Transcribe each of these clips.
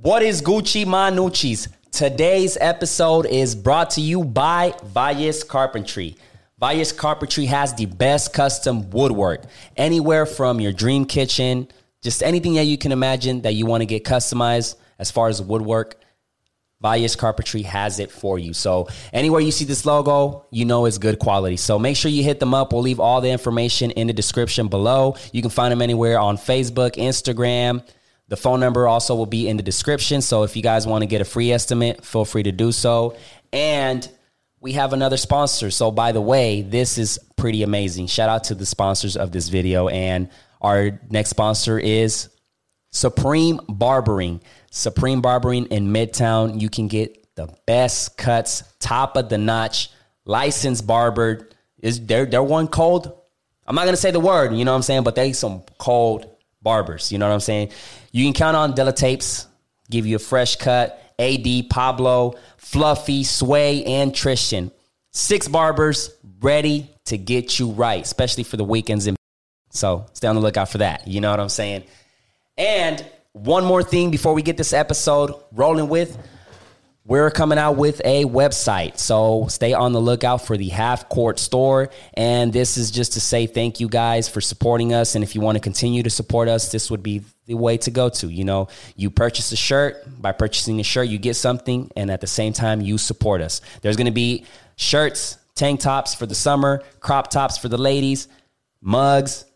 What is Gucci Manucci's? Today's episode is brought to you by Valles Carpentry. Valles Carpentry has the best custom woodwork. Anywhere from your dream kitchen, just anything that you can imagine that you want to get customized as far as woodwork. Valles Carpentry has it for you. So anywhere you see this logo, you know it's good quality. So make sure you hit them up. We'll leave all the information in the description below. You can find them anywhere on Facebook, Instagram. The phone number also will be in the description. So if you guys want to get a free estimate, feel free to do so. And we have another sponsor. So by the way, this is pretty amazing. Shout out to the sponsors of this video. And our next sponsor is Supreme Barbering. Supreme Barbering in Midtown. You can get the best cuts, top of the notch, licensed barber. Is they're they're one cold. I'm not gonna say the word, you know what I'm saying, but they some cold barbers. You know what I'm saying? You can count on Della Tapes, give you a fresh cut. AD, Pablo, Fluffy, Sway, and Tristan. Six barbers ready to get you right, especially for the weekends. And so stay on the lookout for that. You know what I'm saying? And one more thing before we get this episode rolling with. We're coming out with a website. So stay on the lookout for the Half Court store. And this is just to say thank you guys for supporting us. And if you want to continue to support us, this would be the way to go to. You know, you purchase a shirt. By purchasing a shirt, you get something. And at the same time, you support us. There's going to be shirts, tank tops for the summer, crop tops for the ladies, mugs,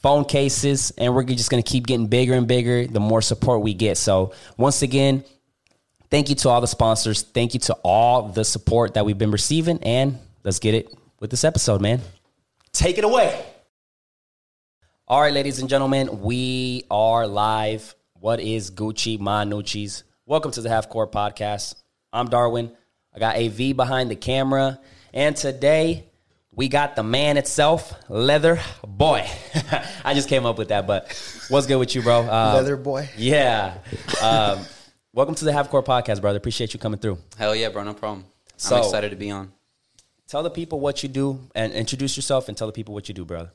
phone cases, and we're just going to keep getting bigger and bigger the more support we get. So, once again, thank you to all the sponsors. Thank you to all the support that we've been receiving. And let's get it with this episode, man. Take it away. All right, ladies and gentlemen, we are live. What is Gucci Manucci's? Welcome to the Half Court Podcast. I'm Darwin. I got AV behind the camera. And today we got the man itself, Leather Boy. I just came up with that, but what's good with you, bro? Um, Leather boy. Yeah. Um, welcome to the Half Court Podcast, brother. Appreciate you coming through. Hell yeah, bro, no problem. So- I'm excited to be on. Tell the people what you do and introduce yourself and tell the people what you do, brother.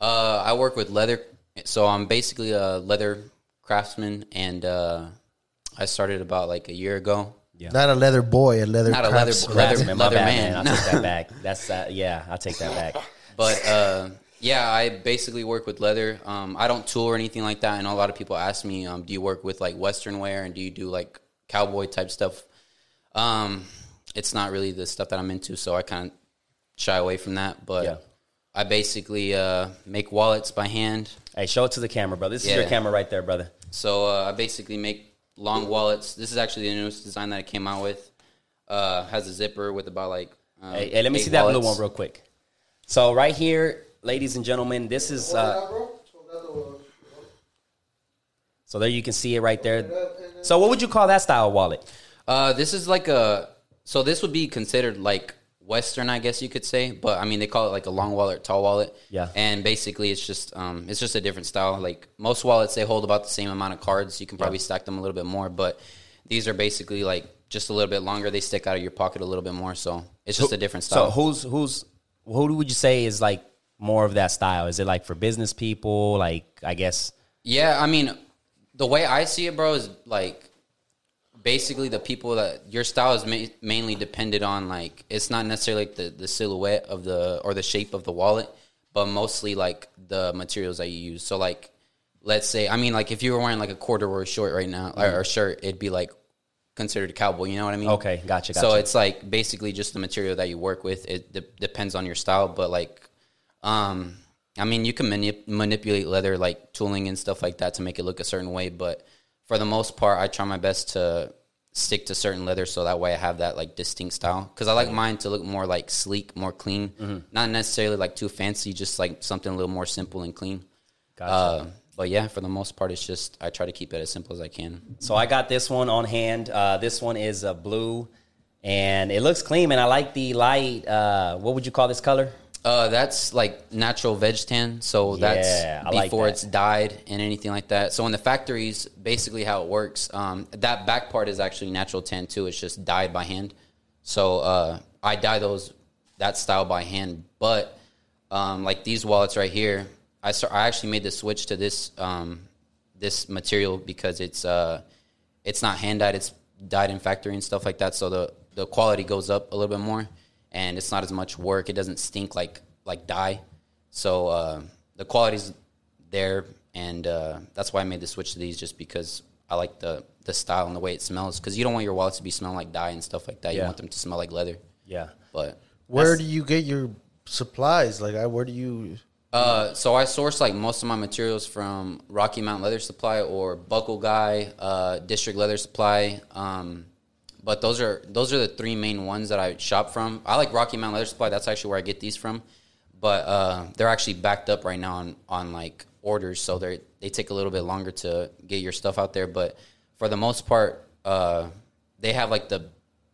Uh, I work with leather, so I'm basically a leather craftsman, and uh, I started about like a year ago. Not a leather boy, a leather Not a leather- craftsman. leather- Man, my leather man. I'll take that back. That's uh, yeah, I'll take that back. But uh, yeah, I basically work with leather. Um, I don't tool or anything like that. And a lot of people ask me, um, "Do you work with like Western wear and do you do like cowboy type stuff?" Um, it's not really the stuff that I'm into, so I kind of shy away from that. But Yeah. I basically uh, make wallets by hand. Hey, show it to the camera, brother. This is your camera right there, brother. So uh, I basically make long wallets. This is actually the newest design that I came out with. Uh, has a zipper with about like. Um, Hey, hey, let me see that blue one real quick. So right here, ladies and gentlemen, this is uh, so there you can see it right there. So what would you call that style wallet? Uh, this is like a. So this would be considered like Western, I guess you could say. But I mean, they call it like a long wallet, tall wallet. Yeah. And basically, it's just um, it's just a different style. Like most wallets, they hold about the same amount of cards. You can probably stack them a little bit more, but these are basically like just a little bit longer. They stick out of your pocket a little bit more, so it's just a different style. So who's who's who would you say is like more of that style? Is it like for business people? Like I guess Yeah, I mean, the way I see it, bro, is like basically the people that your style is ma- mainly dependent on. Like, it's not necessarily like the the silhouette of the or the shape of the wallet, but mostly like the materials that you use. So, like, let's say, I mean, like if you were wearing like a quarter corduroy short right now or, or shirt, it'd be like considered a cowboy. You know what I mean? Okay, gotcha, So it's like basically just the material that you work with. It de- depends on your style, but like, um, I mean, you can manip- manipulate leather like tooling and stuff like that to make it look a certain way. But for the most part, I try my best to stick to certain leather so that way I have that like distinct style. Because I like mine to look more like sleek, more clean, Mm-hmm. not necessarily like too fancy, just like something a little more simple and clean. Gotcha. Uh, but yeah, for the most part, it's just I try to keep it as simple as I can. So I got this one on hand. Uh, this one is a blue, and it looks clean. And I like the light. Uh, what would you call this color? Uh, that's like natural veg tan. So Yeah, that's like before that. it's dyed and anything like that. So in the factories, basically how it works, um, that back part is actually natural tan too. It's just dyed by hand. So uh, I dye those that style by hand. But um, like these wallets right here, I start, I actually made the switch to this um, this material because it's uh, it's not hand dyed; it's dyed in factory and stuff like that. So the the quality goes up a little bit more, and it's not as much work. It doesn't stink like like dye. So uh, the quality's there, and uh, that's why I made the switch to these, just because I like the the style and the way it smells. Because you don't want your wallets to be smelling like dye and stuff like that. You want them to smell like leather. Yeah. But Where do you get your supplies? Like, I, where do you? Uh, so I source like most of my materials from Rocky Mountain Leather Supply or Buckle Guy, uh, District Leather Supply. Um, but those are those are the three main ones that I shop from. I like Rocky Mountain Leather Supply. That's actually where I get these from. But uh, they're actually backed up right now on, on like orders, so they they take a little bit longer to get your stuff out there. But for the most part, uh, they have like the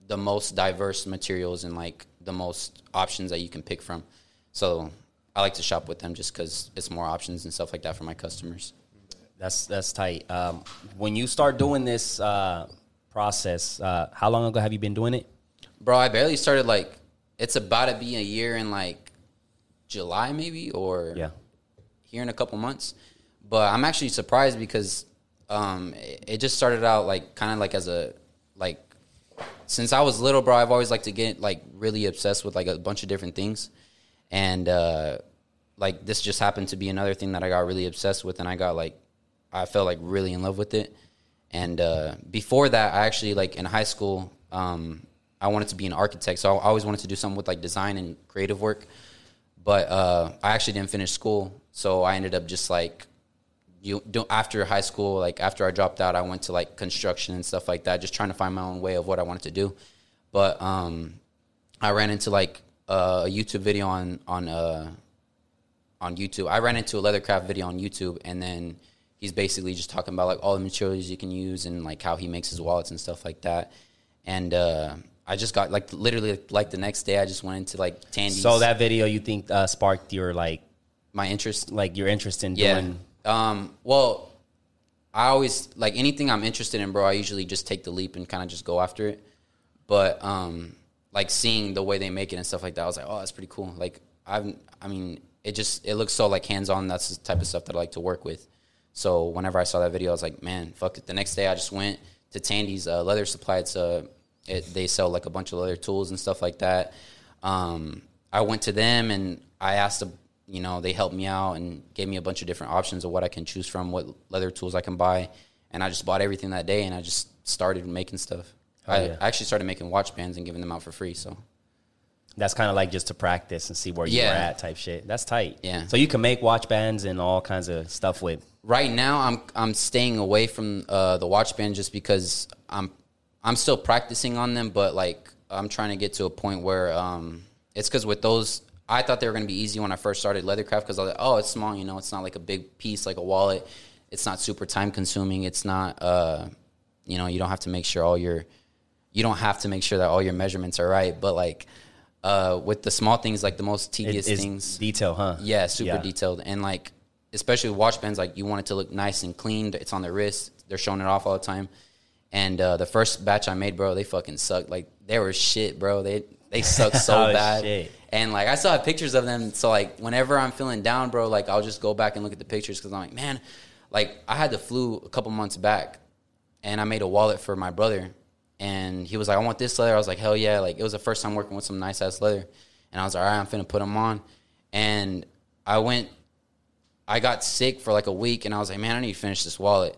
the most diverse materials and like the most options that you can pick from. So I like to shop with them just because it's more options and stuff like that for my customers. That's that's tight. Um, when you start doing this uh, process, uh, how long ago have you been doing it? Bro, I barely started like it's about to be a year in like July maybe or Yeah. here in a couple months. But I'm actually surprised because um, it, it just started out like kind of like as a like since I was little, bro. I've always liked to get like really obsessed with like a bunch of different things, and uh, like this just happened to be another thing that I got really obsessed with, and I got like I felt like really in love with it. And uh, before that, I actually like in high school, um, I wanted to be an architect, so I always wanted to do something with like design and creative work but uh, I actually didn't finish school, so I ended up just like you do after high school, like after I dropped out, I went to like construction and stuff like that, just trying to find my own way of what I wanted to do. But um, I ran into like a YouTube video on on uh, on YouTube. I ran into a leathercraft video on YouTube, and then he's basically just talking about like all the materials you can use and like how he makes his wallets and stuff like that. And uh, I just got like literally like the next day, I just went into like Tandy's. So that video you think uh, sparked your like my interest like your interest in Yeah. doing? Um. Well, I always like anything I'm interested in, bro. I usually just take the leap and kind of just go after it. But um, like seeing the way they make it and stuff like that, I was like, oh, that's pretty cool. Like I've, I mean, it just it looks so like hands on. That's the type of stuff that I like to work with. So whenever I saw that video, I was like, man, fuck it. The next day, I just went to Tandy's uh, leather supply. It's a it, they sell like a bunch of leather tools and stuff like that. Um, I went to them and I asked them, you know, they helped me out and gave me a bunch of different options of what I can choose from, what leather tools I can buy, and I just bought everything that day and I just started making stuff. Oh, I, yeah. I actually started making watch bands and giving them out for free. So That's kind of like just to practice and see where you're at type shit. That's tight. Yeah. So you can make watch bands and all kinds of stuff with. right now I'm I'm staying away from uh, the watch band just because I'm I'm still practicing on them, but like I'm trying to get to a point where um, it's because with those I thought they were gonna be easy when I first started leathercraft because I was like, oh, it's small, you know, it's not like a big piece like a wallet. It's not super time consuming. It's not uh, you know, you don't have to make sure all your you don't have to make sure that all your measurements are right, but like uh, with the small things, like the most It, tedious it's things, detail, huh? yeah, super Yeah. detailed. And like, especially with watch bands, like you want it to look nice and clean. It's on the wrist. They're showing it off all the time. And uh, the first batch I made, bro, they fucking sucked. Like they were shit, bro. They they sucked so Oh, bad. shit. And like I still have pictures of them. So like whenever I'm feeling down, bro, like I'll just go back and look at the pictures because I'm like, man, like I had the flu a couple months back, and I made a wallet for my brother, and he was like, I want this leather. I was like, hell yeah! Like it was the first time working with some nice ass leather, and I was like, all right, I'm finna put them on, and I went, I got sick for like a week, and I was like, man, I need to finish this wallet.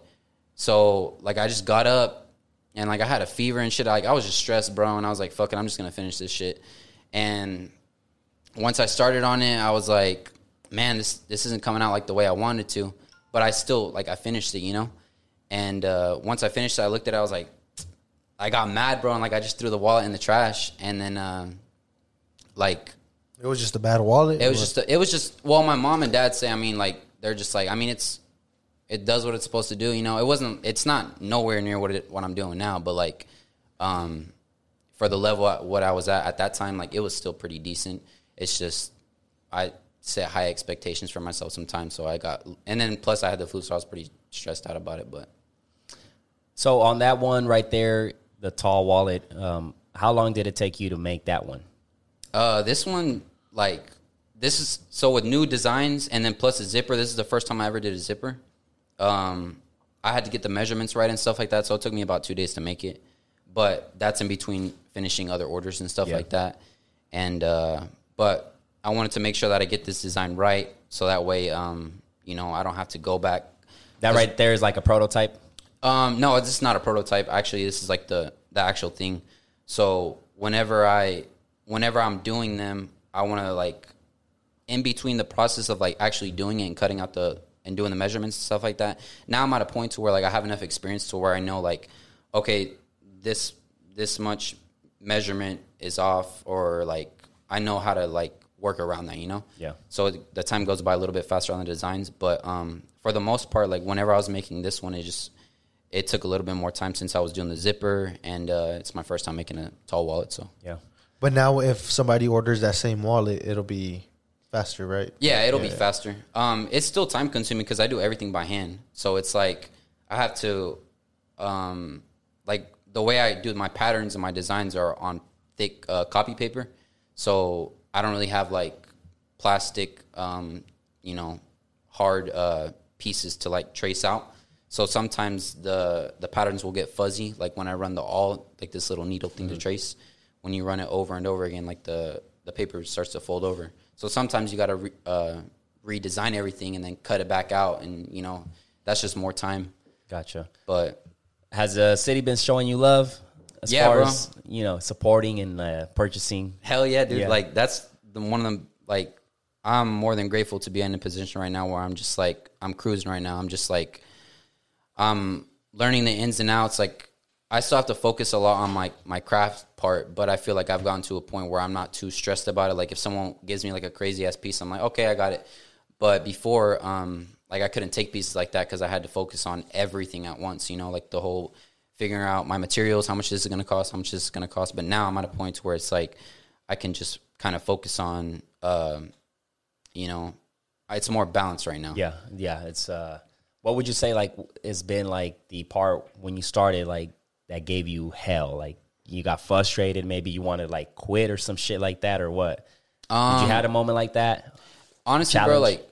So like I just got up, and like I had a fever and shit. Like I was just stressed, bro, and I was like, fuck it, I'm just gonna finish this shit, and once I started on it, I was like, man, this this isn't coming out like the way I wanted to. But I still like I finished it, you know. And uh, once I finished it, I looked at it. I was like, I got mad, bro, and like I just threw the wallet in the trash. And then, um, like, It was just a bad wallet. it was or- just it was just well, my mom and dad say. I mean, like they're just like I mean, it's it does what it's supposed to do. You know, it wasn't. It's not nowhere near what it, what I'm doing now, but like, um, for the level at what I was at at that time, like it was still pretty decent. It's just I set high expectations for myself sometimes, so I got and then plus I had the flu, so I was pretty stressed out about it. But So on that one right there, the tall wallet, um, how long did it take you to make that one? Uh, this one, like, this is so with new designs and then plus a zipper. This is the first time I ever did a zipper. Um, I had to get the measurements right and stuff like that. So it took me about two days to make it. But that's in between finishing other orders and stuff Yeah. like that. And uh, but I wanted to make sure that I get this design right, so that way, um, you know, I don't have to go back. That right there is like a prototype. Um, no, this is not a prototype. Actually, this is like the the actual thing. So whenever I whenever I'm doing them, I want to like in between the process of like actually doing it and cutting out the and doing the measurements and stuff like that. Now I'm at a point to where like I have enough experience to where I know like okay, this this much measurement is off or like I know how to like work around that, you know? Yeah. So the time goes by a little bit faster on the designs, but um for the most part like whenever I was making this one it just it took a little bit more time since I was doing the zipper and uh, it's my first time making a tall wallet, so Yeah. But now, if somebody orders that same wallet, it'll be faster, right? Yeah, it'll be faster. Um, it's still time consuming because I do everything by hand. So it's like I have to, um, like the way I do my patterns and my designs are on thick uh, copy paper. So I don't really have like plastic, um, you know, hard uh, pieces to like trace out. So sometimes the the patterns will get fuzzy, like when I run the all like this little needle thing to trace. When you run it over and over again, like the the paper starts to fold over. So sometimes you got to re, uh, redesign everything and then cut it back out, and you know that's just more time. Gotcha. But Has the city been showing you love as Yeah, far bro. as you know supporting and uh, purchasing? Hell yeah, dude! Yeah. Like that's the one of them. Like I'm more than grateful to be in a position right now where I'm just like I'm cruising right now. I'm just like I'm learning the ins and outs. Like I still have to focus a lot on my my craft part, but I feel like I've gotten to a point where I'm not too stressed about it. Like if someone gives me like a crazy ass piece, I'm like, okay, I got it. But before, um, like I couldn't take pieces like that because I had to focus on everything at once. You know, like the whole figuring out my materials, how much this is going to cost, how much this is going to cost. But now I'm at a point where it's like I can just kind of focus on, um, you know, it's more balanced right now. Yeah, yeah. It's uh, what would you say like has been like the part when you started like that gave you hell? Like you got frustrated, maybe you wanted to like quit or some shit like that, or what? Did Um, you had a moment like that? honestly, bro, like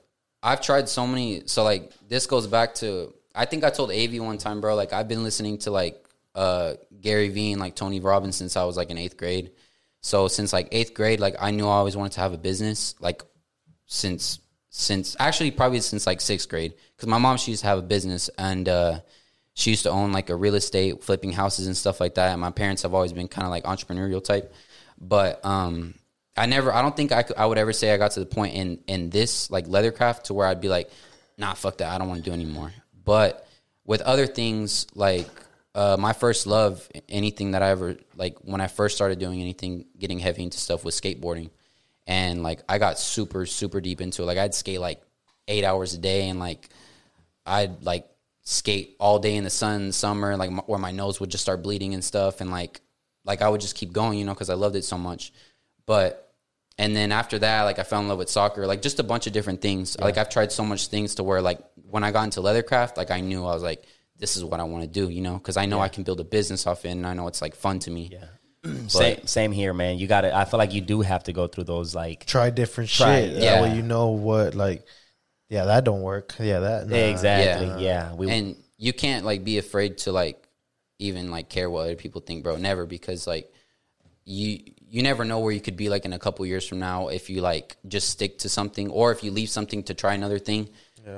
I've tried so many. So like this goes back to I think I told Avi one time, bro. Like I've been listening to like uh Gary Vee and like Tony Robbins since I was like in eighth grade. So since like eighth grade, like I knew I always wanted to have a business. Like since since actually probably since like sixth grade because my mom she used to have a business and uh she used to own like a real estate flipping houses and stuff like that and my parents have always been kind of like entrepreneurial type. But um i never i don't think I, could, I would ever say i got to the point in in this like leathercraft to where i'd be like nah fuck that i don't want to do anymore. But with other things like uh, my first love anything that i ever like when i first started doing anything getting heavy into stuff was skateboarding and like I got super super deep into it. Like I'd skate like eight hours a day, and like I'd like skate all day in the sun, in summer, like my, where my nose would just start bleeding and stuff, and like like I would just keep going, you know, because I loved it so much. But and then after that, like I fell in love with soccer, like just a bunch of different things. Like I've tried so much things to where like when I got into leathercraft, like I knew I was like, this is what I want to do, you know, because I know I can build a business off it, and I know it's like fun to me. Yeah. Same same here, man. You got to I feel like you do have to go through those like Try different Try shit. it, That yeah. way you know what, like, yeah, that don't work. Yeah, that. nah. exactly. Yeah, we and you can't like be afraid to like even like care what other people think bro never because like you you never know where you could be like in a couple years from now if you like just stick to something or if you leave something to try another thing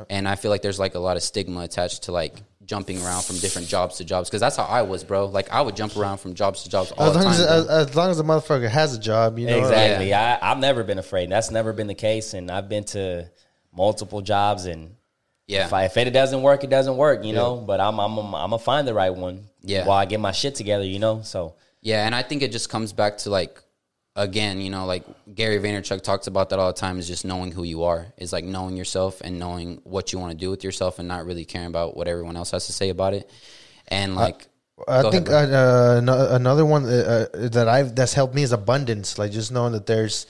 and i feel like there's like a lot of stigma attached to like jumping around from different jobs to jobs because that's how i was bro like i would jump around from jobs to jobs all As the long time as, bro. as, as long as the motherfucker has a job, you know. Exactly. I, I've never been afraid. That's never been the case. And I've been to multiple jobs. And yeah if, I, if it doesn't work, it doesn't work, you know? But I'm, I'm, I'm, I'm going to find the right one Yeah. while I get my shit together, you know? So, Yeah, and I think it just comes back to like again, you know, like Gary Vaynerchuk talks about that all the time is just knowing who you are. Is like knowing yourself and knowing what you want to do with yourself and not really caring about what everyone else has to say about it. And like I Go think ahead, uh, another one uh, uh, that I've that's helped me is abundance. Like just knowing that there's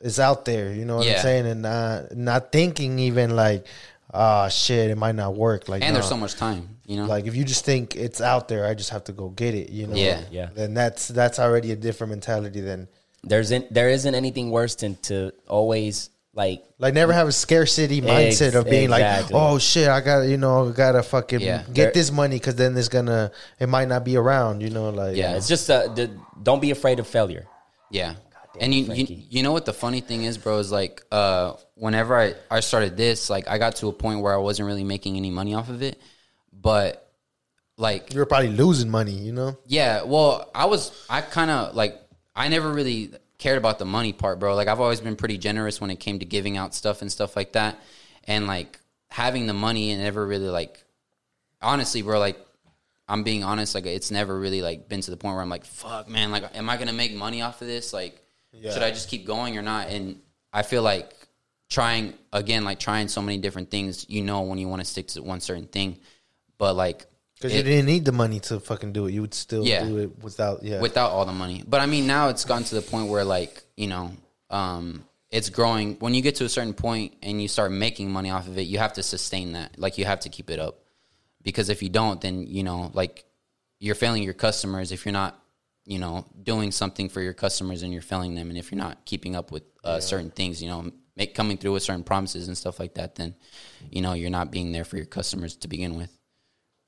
it's out there. You know what Yeah. I'm saying, and not not thinking even like, ah, shit, it might not work. Like, and there's so much time, you know? like if you just think it's out there, I just have to go get it. You know, Yeah. Yeah. Then that's that's already a different mentality than there's in, there isn't anything worse than to always like Like never have a scarcity mindset of being exactly. like, oh shit, I got to you know gotta fucking Yeah. get this money because then it's gonna it might not be around. You know, like Yeah. it's just uh, the, don't be afraid of failure. Yeah. and you, you Frankie. you know what the funny thing is, bro, is like uh whenever I, I started this, like I got to a point where I wasn't really making any money off of it. But like you were probably losing money. You know, yeah, well, I was I kind of like I never really cared about the money part, bro. Like I've always been pretty generous when it came to giving out stuff and stuff like that. And like having the money and never really like honestly, bro, like I'm being honest, like it's never really like been to the point where I'm like, fuck, man, like am I gonna make money off of this? Like, should I just keep going or not? And I feel like trying again, like trying so many different things, you know, when you want to stick to one certain thing, but like because you didn't need the money to fucking do it. You would still Yeah. do it without. Yeah, without all the money. But I mean, now it's gotten to the point where like you know, um, it's growing. When you get to a certain point and you start making money off of it, you have to sustain that. Like you have to keep it up because if you don't, then you know, like you're failing your customers if you're not, you know, doing something for your customers and you're failing them, and if you're not keeping up with uh, certain things, you know, make coming through with certain promises and stuff like that, then you know you're not being there for your customers to begin with.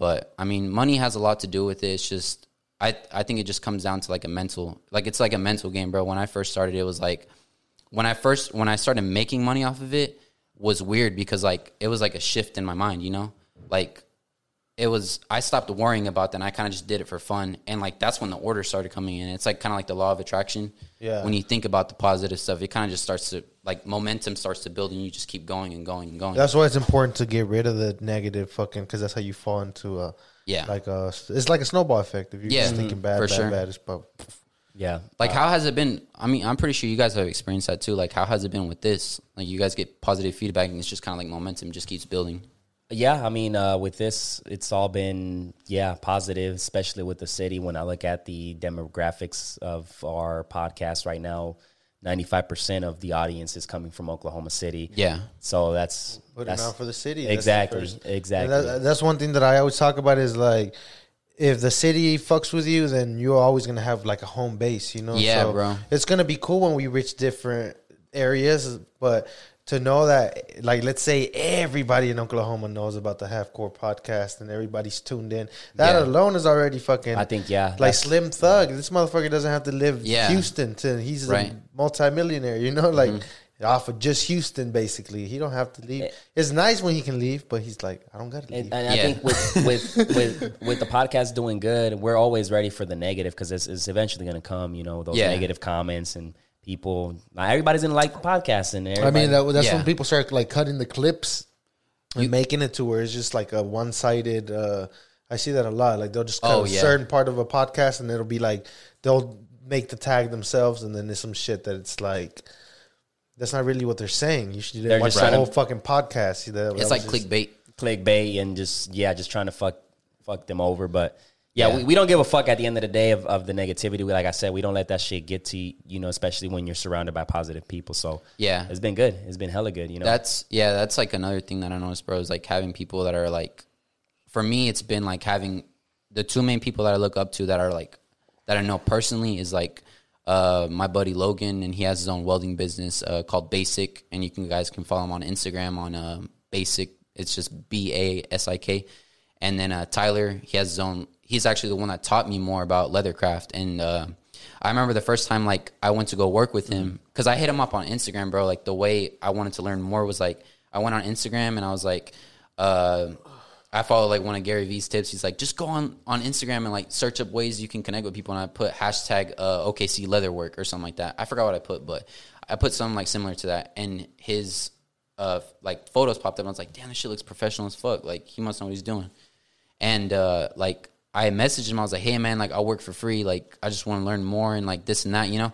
But I mean, money has a lot to do with it. It's just I I think it just comes down to like a mental like it's like a mental game, bro. When I first started, it was like when I first when I started making money off of it was weird because like it was like a shift in my mind, you know? Like it was I stopped worrying about that and I kind of just did it for fun and like that's when the orders started coming in. It's like kind of like the law of attraction. Yeah. When you think about the positive stuff, it kind of just starts to like momentum starts to build and you just keep going and going and going. that's why it's important to get rid of the negative fucking because that's how you fall into a Yeah. like a it's like a snowball effect if you're Yeah. just thinking mm-hmm. bad, For bad, sure. bad. It's but Yeah, Like, uh, how has it been? I mean, I'm pretty sure you guys have experienced that too. Like, how has it been with this? Like, you guys get positive feedback, and it's just kind of like momentum just keeps building. Yeah, I mean, uh, with this, it's all been yeah positive, especially with the city. When I look at the demographics of our podcast right now, ninety five percent of the audience is coming from Oklahoma City. Yeah, so that's put it that's out for the city. That's the exactly, exactly. That- that's one thing that I always talk about is like, if the city fucks with you, then you're always gonna have like a home base, you know. Yeah, bro. It's gonna be cool when we reach different areas, but to know that, like, let's say everybody in Oklahoma knows about the Half Court podcast and everybody's tuned in. That Yeah. alone is already fucking. I think, yeah, like Slim Thug. This motherfucker doesn't have to live Yeah. Houston to he's Right. a multimillionaire. You know, mm-hmm. like. Off of just Houston, basically, he don't have to leave. Eh. It's nice when he can leave, but he's like, I don't gotta leave. And, and I think with with with with the podcast doing good, we're always ready for the negative because it's, it's eventually going to come. You know, those Yeah. negative comments and people. Not everybody's to like the podcast, and I mean, that, that's Yeah. when people start like cutting the clips and making it to where it's just like a one sided. Uh, I see that a lot. Like they'll just cut Oh, a yeah. certain part of a podcast and it'll be like they'll make the tag themselves and then there's some shit that it's like that's not really what they're saying. You should watch the whole fucking podcast. That, it's that like just- clickbait. clickbait and just yeah, just trying to fuck fuck them over. But yeah, Yeah. We, we don't give a fuck at the end of the day of, of the negativity. We, like I said, we don't let that shit get to you, you know, especially when you're surrounded by positive people. So Yeah. it's been good. It's been hella good. You know, That's yeah, that's like another thing that I noticed, bro. Is like having people that are like, for me, it's been like having the two main people that I look up to that are like that I know personally is like uh, my buddy Logan, and he has his own welding business uh, called Basik, and you can guys can follow him on Instagram on uh, Basik. It's just B A S I K, and then uh, Tyler, he has his own. He's actually the one that taught me more about leathercraft, and uh, I remember the first time like I went to go work with him because I hit him up on Instagram, bro. Like the way I wanted to learn more was like I went on Instagram and I was like, uh, I follow like one of Gary Vee's tips. He's like, just go on on Instagram and like search up ways you can connect with people. And I put hashtag uh, OKC Leatherwork or something like that. I forgot what I put, but I put something like similar to that. And his uh like photos popped up. and I was like, damn, this shit looks professional as fuck. Like he must know what he's doing. And uh, like I messaged him, I was like, "Hey man, like I'll work for free. Like I just want to learn more and like this and that, you know."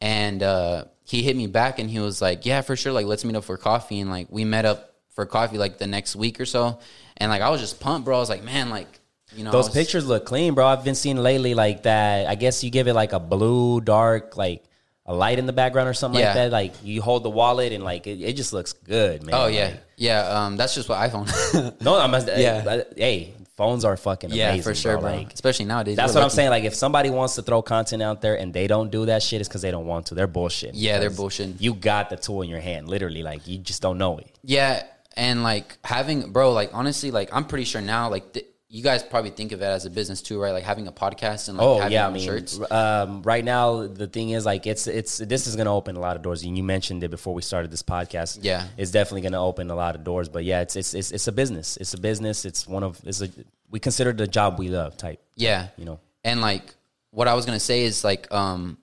And uh, he hit me back and he was like, "Yeah, for sure. Like let's meet up for coffee." And like we met up for coffee like the next week or so. And like I was just pumped, bro. I was like, "Man, like you know, those was- pictures look clean, bro. I've been seeing lately like that. I guess you give it like a blue, dark, like a light in the background or something Yeah. like that. Like you hold the wallet and like it, it just looks good, man. Oh yeah, Like, yeah. Um, that's just what iPhone. no, I'm Yeah. yeah. Hey, phones are fucking Yeah, amazing, for sure, bro. Like, Especially nowadays. that's what I'm saying. Like, if somebody wants to throw content out there and they don't do that shit, it's because they don't want to. They're bullshit. Yeah, they're bullshitting. You got the tool in your hand, literally. Like, you just don't know it. Yeah, and like having, bro, like honestly, like I'm pretty sure now, like th- you guys probably think of it as a business too, right? Like having a podcast and like Oh having yeah, I mean, shirts. um, right now the thing is like it's it's this is going to open a lot of doors. And you mentioned it before we started this podcast. Yeah. it's definitely going to open a lot of doors. But yeah, it's it's it's, it's a business. It's a business. It's one of it's a we consider the job we love type. Yeah, You know. and like what I was gonna say is like, um,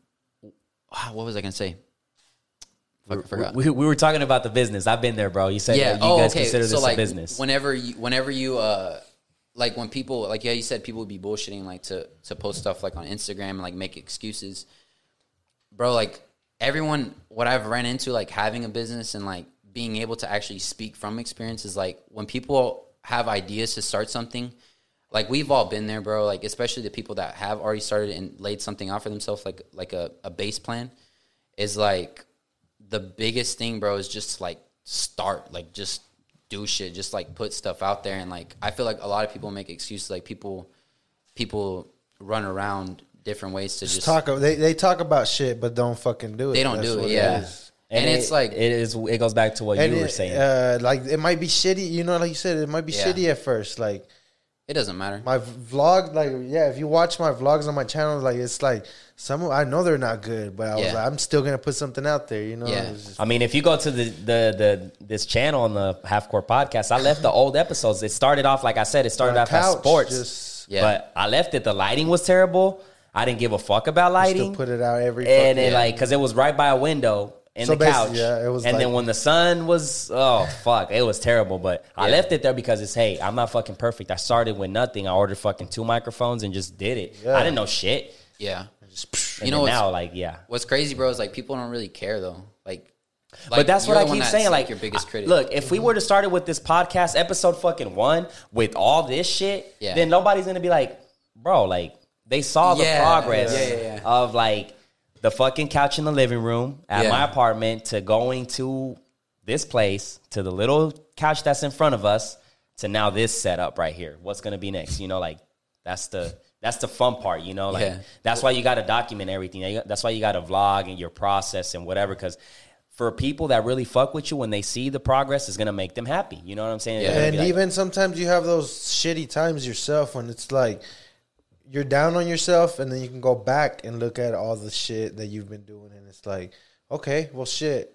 ah, what was I gonna say? Fuck, I forgot. We, we were talking about the business. I've been there, bro. You said yeah. you oh, guys okay. consider so this like, a business. whenever you, whenever you, uh, like when people, like yeah, you said people would be bullshitting, like to to post stuff like on Instagram and like make excuses, bro. Like everyone, what I've ran into, like having a business and like being able to actually speak from experience is like when people have ideas to start something. Like we've all been there, bro. Like especially the people that have already started and laid something out for themselves, like like a, a base plan, is like the biggest thing, bro, is just like start, like just do shit, just like put stuff out there, and like I feel like a lot of people make excuses, like people, people run around different ways to just, Talk. They they talk about shit, but don't fucking do it. they don't That's do it, yeah, is. and, it's it- like it is. It goes back to what And you were it, saying. uh, like it might be shitty. You know, like you said, it might be Yeah. shitty at first. Like it doesn't matter. my vlog, like yeah, if you watch my vlogs on my channel, like it's like some. I know they're not good, but I was Yeah. like, I'm still gonna put something out there. You know, Yeah. It's just- I mean, if you go to the, the the this channel on the Half Court Podcast, I left the old episodes. It started off like I said. It started on a off as couch, sports, Just, Yeah. but I left it. The lighting was terrible. I didn't give a fuck about just to lighting, put it out every. and fucking- it like because it was right by a window in So the couch. yeah, it was and like- then when the sun was, oh fuck, it was terrible. But I left it there because it's hey, I'm not fucking perfect. I started with nothing. I ordered fucking two microphones and just did it. Yeah. I didn't know shit. yeah, just, And You know what's- now, like yeah. what's crazy, bro, is like people don't really care though. Like, but that's what I keep saying. Like, your biggest critic. Look, if we mm-hmm. were to start it with this podcast, episode fucking one, with all this shit, Yeah. then nobody's gonna be like, bro, like they saw the Yeah, progress yeah, yeah, yeah. of like the fucking couch in the living room at Yeah. my apartment to going to this place to the little couch that's in front of us to now this setup right here. What's gonna be next? You know, like that's the that's the fun part. You know, like Yeah. that's why you got to document everything. That's why you got to vlog and your process and whatever. Because for people that really fuck with you, when they see the progress, is gonna make them happy. You know what I'm saying? Yeah. And be like, even sometimes you have those shitty times yourself when it's like you're down on yourself, and then you can go back and look at all the shit that you've been doing, and it's like, okay, well, shit.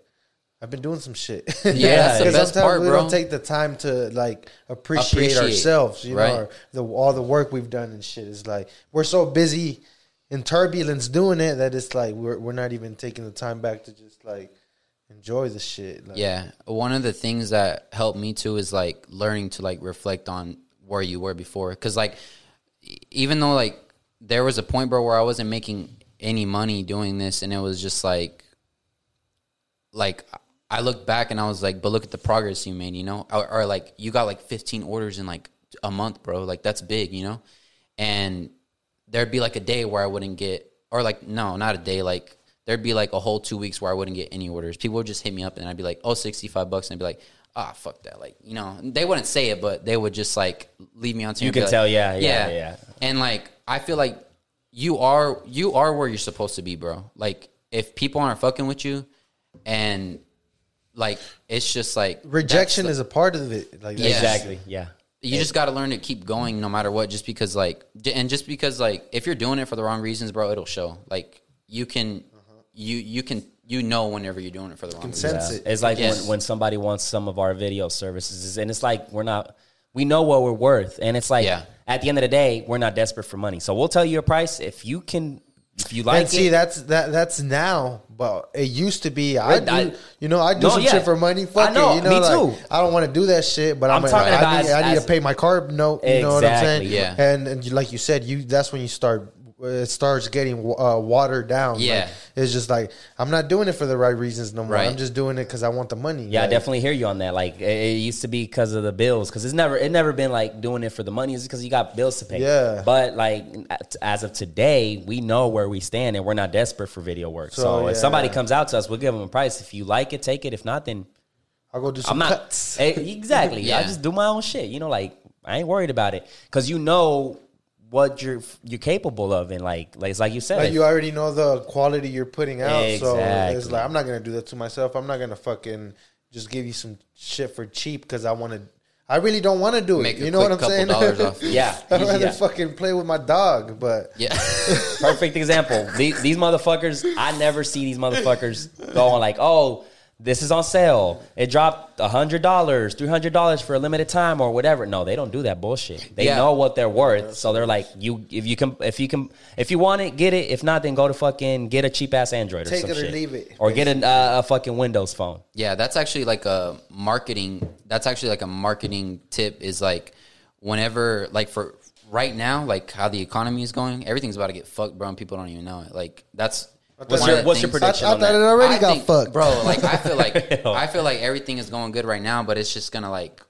I've been doing some shit. Yeah, that's the 'Cause best sometimes part, we bro. don't take the time to like appreciate, Appreciate, ourselves. You right. know, or the all the work we've done and shit. Is like we're so busy in turbulence doing it that it's like we're we're not even taking the time back to just like enjoy the shit. Like, Yeah, one of the things that helped me too is like learning to like reflect on where you were before. Because like, even though like there was a point, bro, where I wasn't making any money doing this, and it was just like, like I looked back and I was like, but look at the progress you made, you know, or, or like you got like 15 orders in like a month, bro. Like that's big, you know, and there'd be like a day where I wouldn't get, or like no, not a day, like there'd be like a whole two weeks where I wouldn't get any orders. People would just hit me up and I'd be like, oh, 65 bucks. And I'd be like, ah, fuck that. Like, you know, they wouldn't say it, but they would just like leave me on to You can tell, yeah, yeah, yeah. And like, I feel like you are, you are where you're supposed to be, bro. Like, if people aren't fucking with you and like, it's just like rejection that's is a part of it. Like Yeah. exactly, yeah. you just got to learn to keep going no matter what just because like and just because like if you're doing it for the wrong reasons bro it'll show like you can you you can you know whenever you're doing it for the wrong Can reasons Yeah. It's like Yes. when, when somebody wants some of our video services, and it's like we're not, we know what we're worth, and it's like Yeah. at the end of the day, we're not desperate for money, so we'll tell you a price if you can, if you like and see, it. that's that. That's now, but it used to be. I, Right, I- you know, I do No, some yeah. shit for money. Fuck I know, it, you know, me like, too. I don't want to do that shit, but I'm, I'm talking I, about need, as- I need as- to pay my carb note. You know what I'm saying? Yeah. And, and you- like you said, you that's when you start. It starts getting uh, watered down. Yeah. Like, it's just like I'm not doing it for the right reasons no more. Right. I'm just doing it because I want the money. Yeah, I definitely hear you on that. Like it, it used to be because of the bills, because it's never it never been like doing it for the money. It's because you got bills to pay. Yeah. But like as of today, we know where we stand, and we're not desperate for video work. So, So, if somebody comes out to us, we'll give them a price. If you like it, take it. If not, then I'll go do I'm some not cuts. Eh, exactly. I Yeah. just do my own shit. You know, like I ain't worried about it because you know what you're you're capable of, and like like it's like you said, Like you already know the quality you're putting out, so it's like I'm not gonna do that to myself. I'm not gonna fucking just give you some shit for cheap because I want to. I really don't want to do it. Make a you know what I'm couple saying? dollars off. yeah, I'd rather yeah. fucking play with my dog, but Yeah. perfect example. These, these motherfuckers, I never see these motherfuckers going like, oh, this is on sale. It dropped hundred dollars, three hundred dollars for a limited time or whatever. No, they don't do that bullshit. They Yeah. know what they're worth, so they're like, you if you can if you can if you want it, get it. If not, then go to fucking get a cheap ass Android or Take some it or shit. leave it, or get a, uh, a fucking Windows phone. Yeah, that's actually like a marketing. That's actually like a marketing tip. Is like whenever, like for right now, like how the economy is going, everything's about to get fucked, bro. And people don't even know it. Like that's What's your- of the what's your things- I, I thought on that? it already I got think- fucked, bro. Like I feel like I feel like everything is going good right now, but it's just gonna like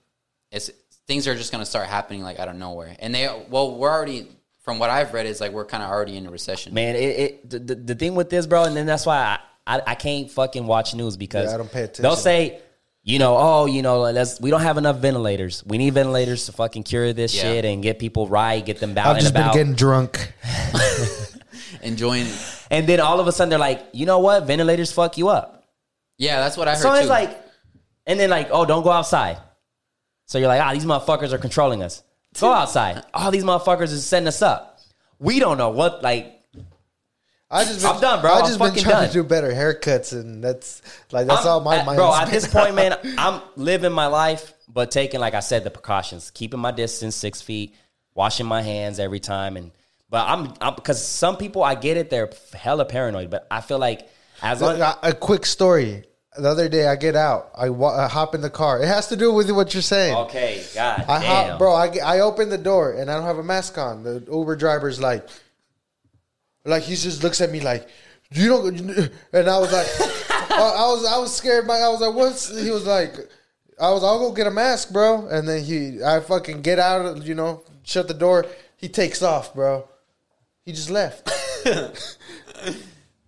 it's things are just gonna start happening like out of nowhere. And they well, we're already from what I've read is like we're kind of already in a recession. Man, it, it the, the, the thing with this, bro, and then that's why I, I, I can't fucking watch news because Yeah, I don't pay attention. They'll say, you know, oh, you know, let's we don't have enough ventilators. We need ventilators to fucking cure this Yeah. shit and get people right, get them out I've and just been getting drunk. Enjoying it. and then all of a sudden they're like, you know what? Ventilators fuck you up. Yeah, that's what I heard So too. it's like, and then like, oh, don't go outside. So you're like, ah, these motherfuckers are controlling us. Go outside. All these motherfuckers is setting us up. We don't know what like. I just been, I'm done, bro. I I'm just been trying done. to do better haircuts, and that's like that's I'm- all my mind. Bro, at this point, man, I'm living my life, but taking, like I said, the precautions, keeping my distance six feet, washing my hands every time, and but I'm, I'm because some people I get it, they're hella paranoid, but I feel like as long a, a quick story. The other day, I get out. I, wa- I hop in the car. It has to do with what you're saying. okay, God, I damn, hop, bro. I, I open the door and I don't have a mask on. The Uber driver's like, like he just looks at me like, you don't. And I was like, I, I was I was scared. My I was like, what's? He was like, I was I'll go get a mask, bro. And then he, I fucking get out. of You know, shut the door. He takes off, bro. He just left.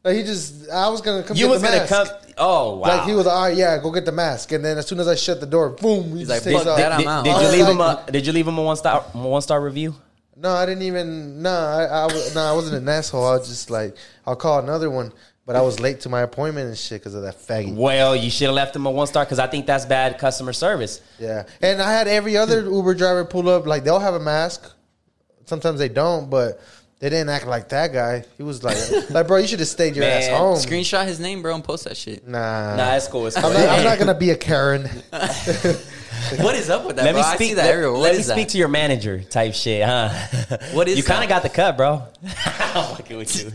like he just, I was gonna come. You get was the gonna mask. come. Oh wow. Like he was, all right, yeah, go get the mask. And then as soon as I shut the door, boom, he He's just like, takes "Fuck off. that, I'm did, out. did I you leave him like- a Did you leave him a one star one star review? No, I didn't even. No, I, I was- no, I wasn't an asshole. I was just like, I'll call another one. But I was late to my appointment and shit because of that faggot. Well, you should have left him a one star because I think that's bad customer service. Yeah, and I had every other Uber driver pull up. Like they'll have a mask. Sometimes they don't, but they didn't act like that guy. He was like, like, bro, you should have stayed your ass Man, home. Screenshot his name, bro, and post that shit. Nah, Nah, it's cool. It's cool. I'm, not, I'm not gonna be a Karen. What is up with that, Let bro? me I speak. that let everywhere. let me is speak that? to your manager type shit, huh? What is you kind that? of got the cut, bro? I'm fucking with you.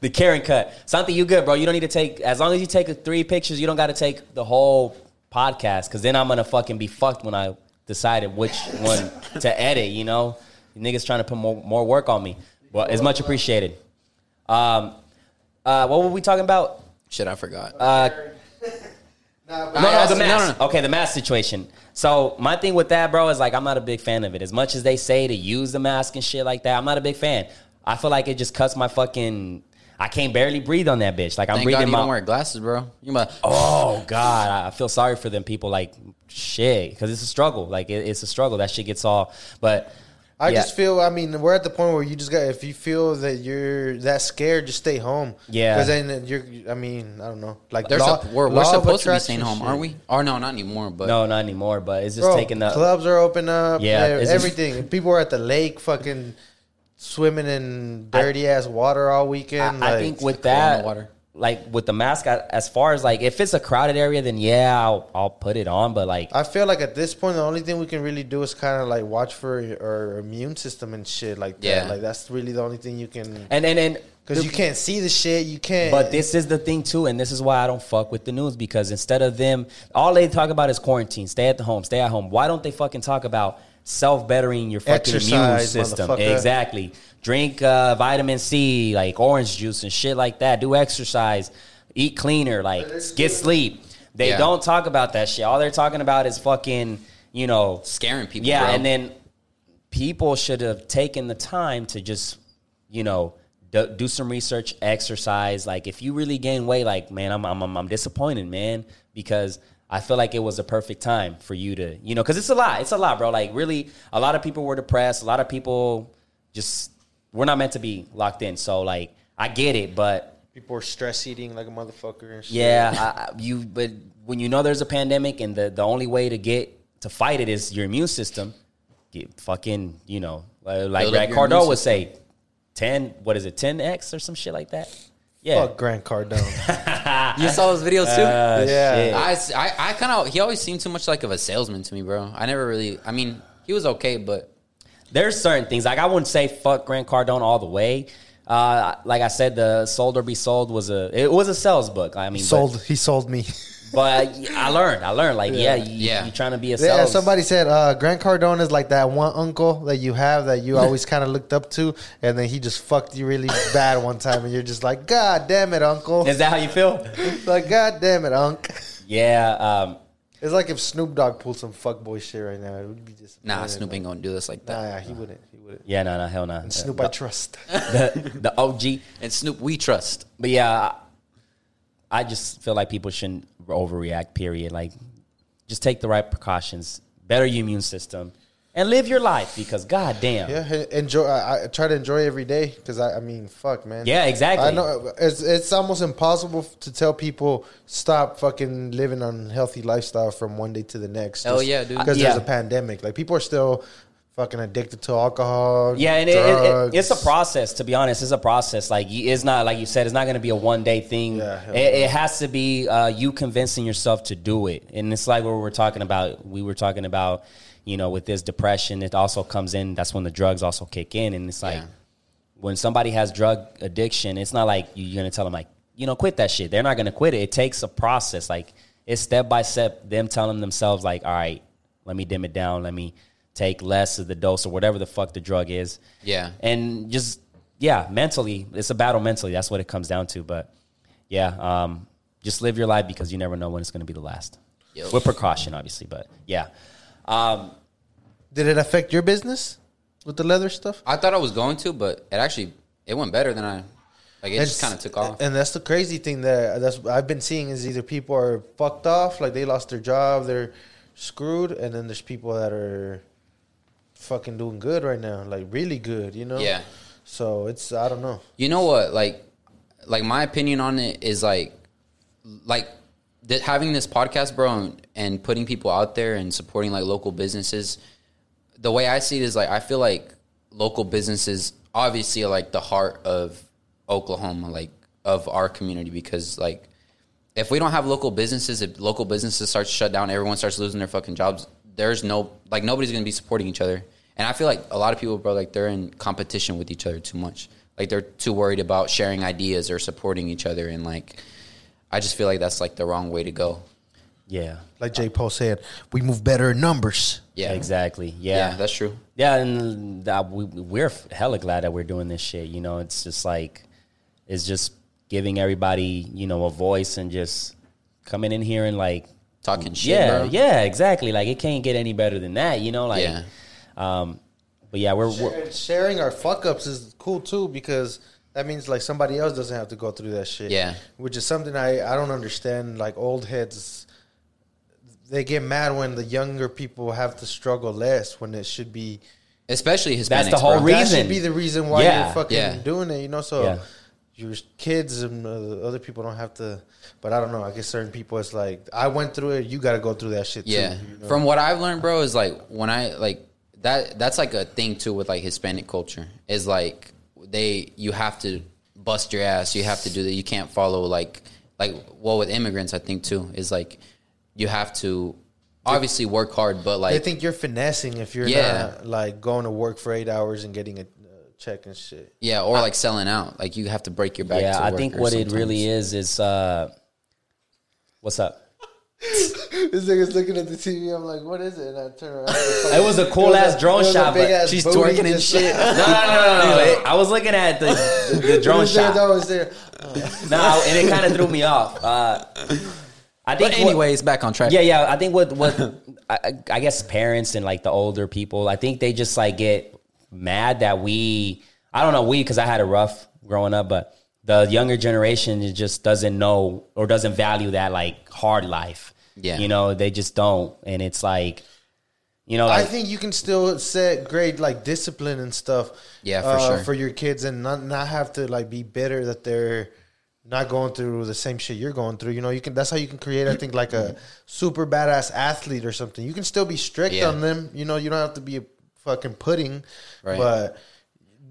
the Karen cut. Something you good, bro. You don't need to take as long as you take three pictures. You don't got to take the whole podcast because then I'm gonna fucking be fucked when I decided which one to edit. You know, niggas trying to put more more work on me. Well, it's much appreciated. Um, uh, what were we talking about? Shit, I forgot. Uh, no, no, the him- no, mask. no, Okay, the mask situation. So my thing with that, bro, is like I'm not a big fan of it. As much as they say to use the mask and shit like that, I'm not a big fan. I feel like it just cuts my fucking. I can't barely breathe on that bitch. Like I'm Thank God breathing you my. don't wear glasses, bro. You about Oh God, I I feel sorry for them people. Like shit, because it's a struggle. Like it, it's a struggle. That shit gets all. But I yeah. just feel. I mean, we're at the point where you just got. If you feel that you're that scared, just stay home. Yeah. because then you're. I mean, I don't know. Like There's law- a, we're, we're supposed to be staying home, shit. aren't we? Or no, not anymore. But no, not anymore. But it's just Bro, taking the. clubs are open up. Yeah, Yeah, it's just- everything. People are at the lake, fucking swimming in dirty ass water all weekend. I like, think with that, water. Like with the mask, I, as far as like if it's a crowded area, then yeah, I'll, I'll put it on. But like I feel like at this point, the only thing we can really do is kind of like watch for our immune system and shit like that. Yeah. Like that's really the only thing you can and and and because you can't see the shit. You can't. But this is the thing too, and this is why I don't fuck with the news because instead of them, all they talk about is quarantine, stay at the home, stay at home. Why don't they fucking talk about self bettering your fucking immune system? Exactly. Drink uh, vitamin C, like orange juice and shit like that. Do exercise, eat cleaner, like get sleep. They Yeah. don't talk about that shit. All they're talking about is fucking, you know, scaring people. yeah, bro. and then people should have taken the time to just, you know, do, do some research, exercise. Like, if you really gain weight, like, man, I'm I'm I'm, I'm disappointed, man, because I feel like it was a perfect time for you to, you know, because it's a lot. It's a lot, bro. Like really, a lot of people were depressed. A lot of people just we're not meant to be locked in. So like, I get it, but People are stress eating like a motherfucker and shit. yeah, I, I- you. But when you know there's a pandemic and the the only way to get to fight it is your immune system, get fucking, you know, like, like Build up Grant your immune Cardone would say, ten. What is it, ten x or some shit like that? Yeah. Fuck Grant Cardone. You saw those videos too. Uh, Yeah. shit. I, s- I, I kind of he always seemed too much like of a salesman to me, bro. I never really. I mean, he was okay, but there's certain things like I wouldn't say fuck Grant Cardone all the way. Uh, like I said, the sold or be sold was a it was a sales book. I mean, sold. He sold me. But, but I learned. I learned. Like, yeah, you, Yeah. you trying to be a Yeah, somebody said uh, Grant Cardone is like that one uncle that you have that you always kind of looked up to, and then he just fucked you really bad one time, and you're just like, God damn it, uncle. Is that how you feel? like, God damn it, unk. yeah. Um, It's like if Snoop Dogg pulled some fuckboy shit right now, it would be just nah, Snoop ain't gonna do this like Nah, that. yeah, he wouldn't. He wouldn't. yeah. No. No. Hell no. Snoop, Uh, I trust. the, the OG. And Snoop, we trust. But yeah, I, I just feel like people shouldn't overreact. Period. Like, just take the right precautions, better your immune system, and live your life. Because goddamn, Yeah, enjoy. I, I try to enjoy every day because I, I mean, fuck, man. Yeah, exactly. I know it's it's almost impossible to tell people stop fucking living on healthy lifestyle from one day to the next. Oh yeah, dude. Because Yeah. there's a pandemic. Like people are still fucking addicted to alcohol. Yeah, and it, it, it, it's a process. To be honest, it's a process. Like you- it's not like you said. It's not going to be a one day thing. Yeah, it, it has to be uh, you convincing yourself to do it. And it's like what we were talking about. We were talking about, you know, with this depression, it also comes in. That's when the drugs also kick in, and it's like Yeah. when somebody has drug addiction, it's not like you're going to tell them like, you know, quit that shit. They're not going to quit it. It takes a process. Like it's step by step. Them telling themselves like, all right, let me dim it down. Let me take less of the dose or whatever the fuck the drug is Yeah. and just yeah, mentally, it's a battle mentally. That's what it comes down to. But yeah, um, just live your life because you never know when it's going to be the last. Yep. With precaution, obviously, but yeah, um, Did it affect your business with the leather stuff? I thought I was going to, but it actually it went better than I. Like it just kind of took off. And that's the crazy thing that that's I've been seeing is either people are fucked off, like they lost their job, they're screwed, and then there's people that are fucking doing good right now, like really good, you know? Yeah. So it's I don't know. You know what? Like, like my opinion on it is like, like th- having this podcast, bro, and, and putting people out there and supporting like local businesses. The way I see it is like I feel like local businesses obviously are like the heart of Oklahoma, like of our community, because like if we don't have local businesses, if local businesses start to shut down, everyone starts losing their fucking jobs. There's no like nobody's gonna be supporting each other, and I feel like a lot of people, bro, like they're in competition with each other too much. Like they're too worried about sharing ideas or supporting each other, and like I just feel like that's like the wrong way to go. yeah, Like Jay Paul said, we move better in numbers. Yeah, exactly. Yeah, Yeah, that's true. yeah, and uh, that we, we're hella glad that we're doing this shit. You know, it's just like it's just giving everybody you know a voice and just coming in here and like Talking shit, yeah, bro. yeah, exactly. Like it can't get any better than that. You know, like Yeah. Um, but yeah, we're, we're Sharing, sharing our fuck ups is cool too because that means like somebody else doesn't have to go through that shit. Yeah. Which is something I, I don't understand. Like old heads, they get mad when the younger people have to struggle less when it should be. Especially Hispanics. the whole bro. re- That reason. should be the reason why Yeah. you're fucking Yeah. doing it. You know, so Yeah. your kids and uh, other people don't have to. But I don't know. I guess certain people, it's like I went through it. You got to go through that shit Yeah. too. you know? From what I've learned, bro, is like when I like that that's like a thing too with like Hispanic culture. Is like they you have to bust your ass, you have to do that. You can't follow like like well with immigrants I think too, is like you have to obviously work hard, but like they think you're finessing if you're Yeah. not like going to work for eight hours and getting a uh, check and shit. yeah, or like selling out. Like you have to break your back. yeah. to I think or what it really is is uh, what's up? This nigga's looking at the TV. I'm like, what is it? And I turn around. It was a cool ass drone shot, but she's twerking and shit. no, no, no, no, no. I was looking at the the, the drone shot. That was there. No, and it kind of threw me off. Uh, I think But what- anyways, back on track. yeah, yeah. I think what what I, I guess parents and like the older people, I think they just like get mad that we. I don't know we because I had a rough growing up, but the younger generation just doesn't know or doesn't value that like hard life. Yeah. you know they just don't, and it's like, you know, I think you can still set great like discipline and stuff. Yeah, for uh, sure. For your kids and not not have to like be bitter that they're not going through the same shit you're going through. You know, you can. That's how you can create. I think like a super badass athlete or something. You can still be strict Yeah. on them. You know, you don't have to be a fucking pudding, Right. but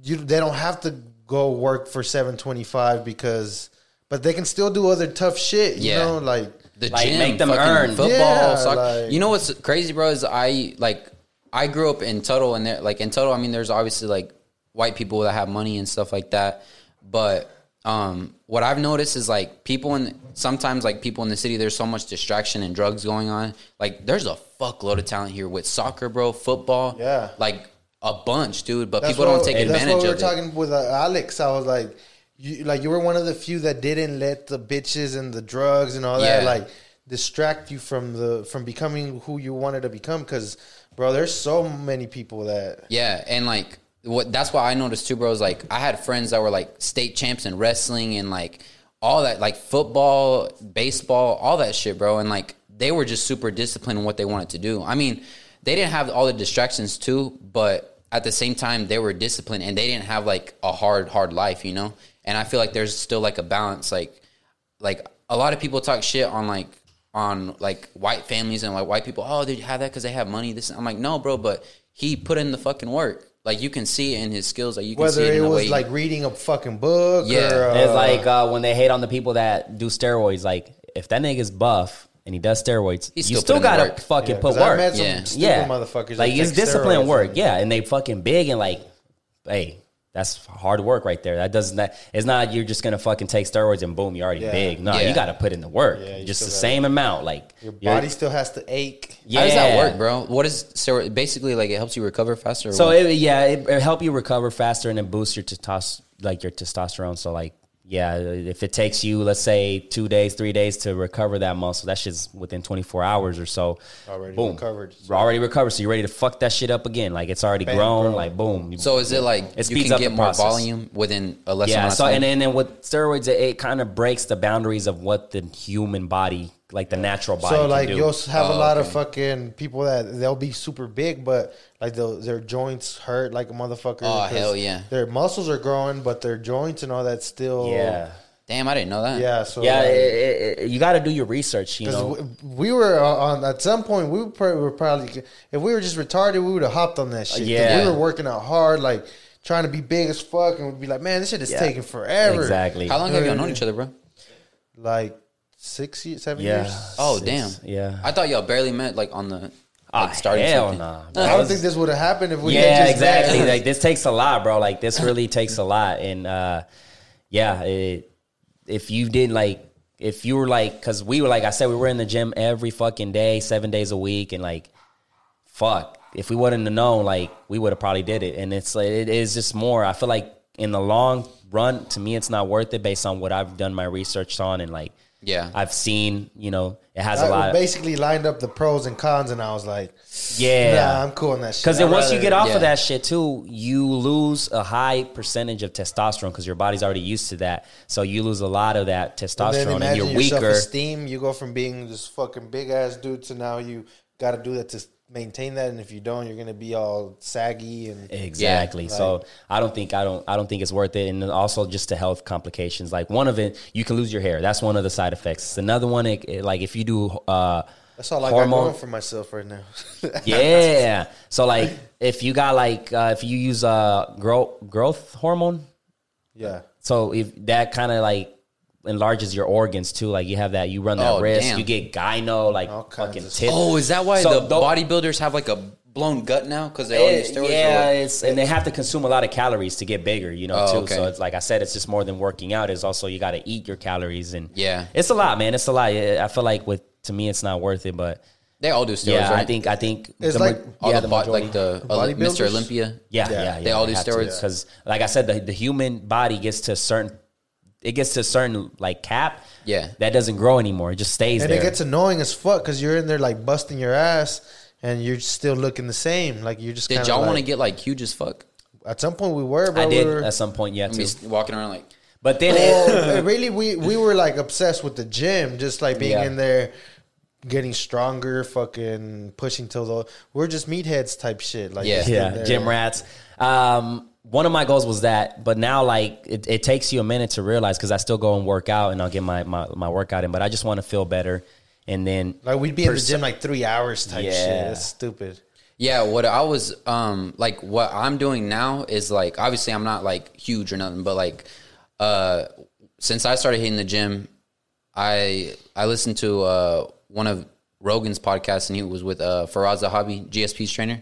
you they don't have to go work for seven twenty five because. But they can still do other tough shit. You Yeah. know, like the Like, gym, make them fucking earn. football, Yeah, soccer. like- you know what's crazy, bro? Is I like I grew up in Tuttle, and there, like in Tuttle, I mean, there's obviously like white people that have money and stuff like that. But um, what I've noticed is like people in sometimes like people in the city, there's so much distraction and drugs going on. Like there's a fuckload of talent here with soccer, bro, football, Yeah. like a bunch, dude. But That's people don't what- take That's advantage what we were of it. talking with uh, Alex. I was like, you like you were one of the few that didn't let the bitches and the drugs and all that like distract you from the from becoming who you wanted to become. Because, bro, there's so many people that Yeah, and like what that's what I noticed too, bro. Is like I had friends that were like state champs in wrestling and like all that, like football, baseball, all that shit, bro. And like they were just super disciplined in what they wanted to do. I mean, they didn't have all the distractions too, but at the same time they were disciplined and they didn't have like a hard, hard life, you know. And I feel like there's still like a balance, like like a lot of people talk shit on like on like white families and like white people. Oh, they have that because they have money. This I'm like, no, bro, but he put in the fucking work. Like you can see it in his skills. Like you can see whether it in it the way. was he- like reading a fucking book. Yeah. or, uh, It's like uh, when they hate on the people that do steroids. Like if that nigga's buff and he does steroids, He's you still still gotta work. fucking yeah, put 'cause I work. met some Yeah. yeah, motherfuckers. like that it's discipline work. and- Yeah, and they fucking big and like, hey, that's hard work right there. That doesn't. That, it's not you're just gonna fucking take steroids and boom, you're already Yeah. big. No, Yeah. you got to put in the work. Yeah, just the still same amount. Like Your body still has to ache. How does that work, bro? What is steroid? Basically, like it helps you recover faster. or So it, yeah, it, it help you recover faster and then boost your testosterone, like your testosterone. So like, yeah, if it takes you, let's say, two days, three days to recover that muscle, that shit's within 24 hours or so. Already boom, recovered. already recovered. So you're ready to fuck that shit up again. Like it's already Bam, grown. bro. Like boom. so is it like It you can up get more process. volume within a less yeah. amount of So time? and then and then with steroids, it, it kind of breaks the boundaries of what the human body, like the natural body, So can like do. you'll have a Oh, lot of fucking people that they'll be super big, but like their joints hurt like a motherfucker. Oh, 'cause hell yeah. Their muscles are growing, but their joints and all that still. yeah. Damn, I didn't know that. yeah. So Yeah, like, it, it, it- you got to do your research. You 'cause know, we, we were on at some point. We were, probably, were probably if we were just retarded, we would have hopped on that shit. Yeah. we were working out hard, like trying to be big as fuck, and we'd be like, man, this shit is Yeah. taking forever. exactly. How long have y'all known each other, bro? Like six, years, seven Yeah. years. Oh, Six, damn. Yeah. I thought y'all barely met like on the Ah, like starting hell something. nah. I don't think this would have happened if we had yeah, just exactly. met. like this takes a lot, bro. Like this really takes a lot, and uh, yeah, it, if you didn't like, if you were like, because we were like I said, we were in the gym every fucking day, seven days a week, and like, fuck, if we wouldn't have known, like, we would have probably did it. And it's like it is just more. I feel like in the long run, to me, it's not worth it based on what I've done my research on, and like, Yeah. I've seen, you know, it has a I lot. basically lined up the pros and cons, and I was like, yeah, "Nah, I'm cool on that shit." Because then I'd once you get off yeah. of that shit too, you lose a high percentage of testosterone because your body's already used to that. So you lose a lot of that testosterone, and, imagine you're your weaker. self-esteem. You go from being this fucking big ass dude to now you got to do that to maintain that, and if you don't, you're gonna be all saggy and Exactly. Yeah, so I don't think I don't I don't think it's worth it, and also just the health complications. Like one of it, you can lose your hair. That's one of the side effects. It's another one, it, it- like if you do uh, that's all I hormone, got going for myself right now. yeah. So like if you got like uh, if you use uh growth growth hormone, yeah. So if that kind of like enlarges your organs too, like you have that, you run that Oh, risk, damn. you get gyno, like All fucking of tits. Oh, is that why So the tho- bodybuilders have like a blown gut now because they all Eh, use steroids? yeah, what? it's and they have to consume a lot of calories to get bigger, you know, Oh, too. okay. So it's like I said, it's just more than working out. It's also you got to eat your calories and Yeah. it's a lot, man. It's a lot. I feel like with to me, it's not worth it, but They all do steroids, yeah, right? I think I think It's the like all yeah, the, bo- like the The bodybuilders? Mr. Olympia. Yeah, Yeah. yeah, yeah. They all do steroids? because, like I said, the, the human body gets to a certain, it gets to a certain like cap. Yeah. that doesn't grow anymore. It just stays And there. it gets annoying as fuck because you're in there like busting your ass, and you're still looking the same. Like you're just. Did y'all like, want to get like huge as fuck? At some point, we were. Bro, I we did were- at some point, yeah, I too. walking around like But then, it, really, we we were like obsessed with the gym, just like being Yeah. in there, getting stronger, fucking pushing till the we're just meatheads type shit. Like Yeah. yeah, gym rats. Um, one of my goals was that, but now like it, it takes you a minute to realize because I still go and work out and I'll get my, my my workout in, but I just want to feel better. And then Like we'd be in the gym like three hours type shit. Yeah. It's stupid. Yeah, what I was um like what I'm doing now is like obviously I'm not like huge or nothing, but like uh since I started hitting the gym, I I listened to uh one of Rogan's podcasts and he was with uh Firas Zahabi, GSP's trainer.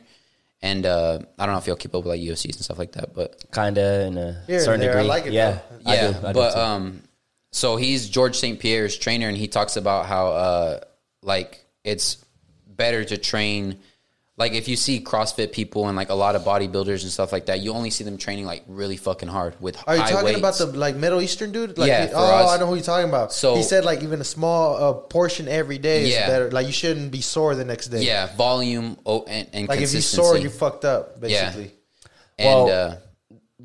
And uh I don't know if y'all keep up with like UFCs and stuff like that, but kinda in a Here and certain there, I degree, like it, yeah, though. I yeah, do, I do but too. um, so he's George St. Pierre's trainer, and he talks about how uh, like it's better to train. Like if you see CrossFit people and like a lot of bodybuilders and stuff like that, you only see them training like really fucking hard with Are you high talking weights. about the like Middle Eastern dude? Like, Yeah, he- oh, us. I know who you're talking about. So- he said like even a small uh, portion every day is Yeah. better. Like you shouldn't be sore the next day. yeah volume oh, and, and Like if you consistency. sore, you fucked up basically. and Well, uh,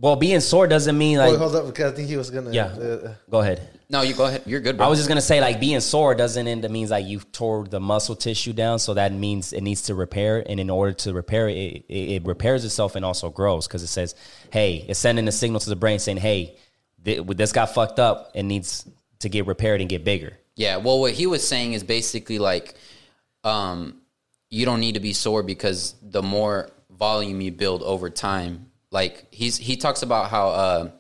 well, being sore doesn't mean like Wait, hold up, because I think he was gonna. yeah. uh, Go ahead. no, you go ahead. You're good. Bro. I was just gonna say like being sore doesn't end. That means like you tore the muscle tissue down, so that means it needs to repair. And in order to repair it, it, it repairs itself and also grows because it says, "Hey, it's sending a signal to the brain saying, hey, th- this got fucked up. It needs to get repaired and get bigger." Yeah, well, what he was saying is basically like, um, you don't need to be sore because the more volume you build over time, like he's he talks about how, uh,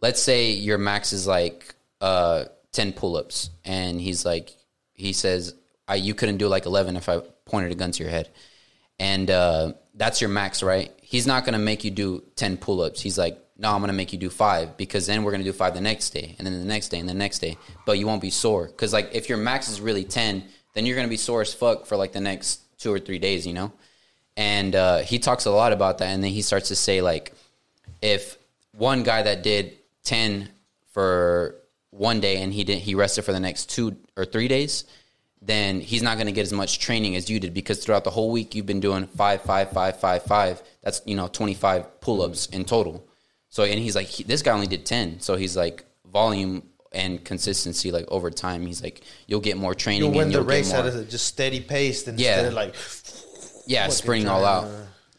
let's say your max is like uh, ten pull-ups, and he's like, he says, I, you couldn't do like eleven if I pointed a gun to your head, and uh, that's your max, right? He's not gonna make you do ten pull-ups. He's like, no, I'm gonna make you do five because then we're gonna do five the next day, and then the next day, and the next day. But you won't be sore because like if your max is really ten, then you're gonna be sore as fuck for like the next two or three days, you know. And uh, he talks a lot about that, and then he starts to say like, if one guy that did ten for one day and he didn't, he rested for the next two or three days, then he's not going to get as much training as you did because throughout the whole week you've been doing five, five, five, five, five. That's you know twenty five pull ups in total. So and he's like, he, this guy only did ten. So he's like volume and consistency like over time. He's like, you'll get more training. You'll win the race at a just steady pace, and Yeah. instead of like yeah, sprinting all out.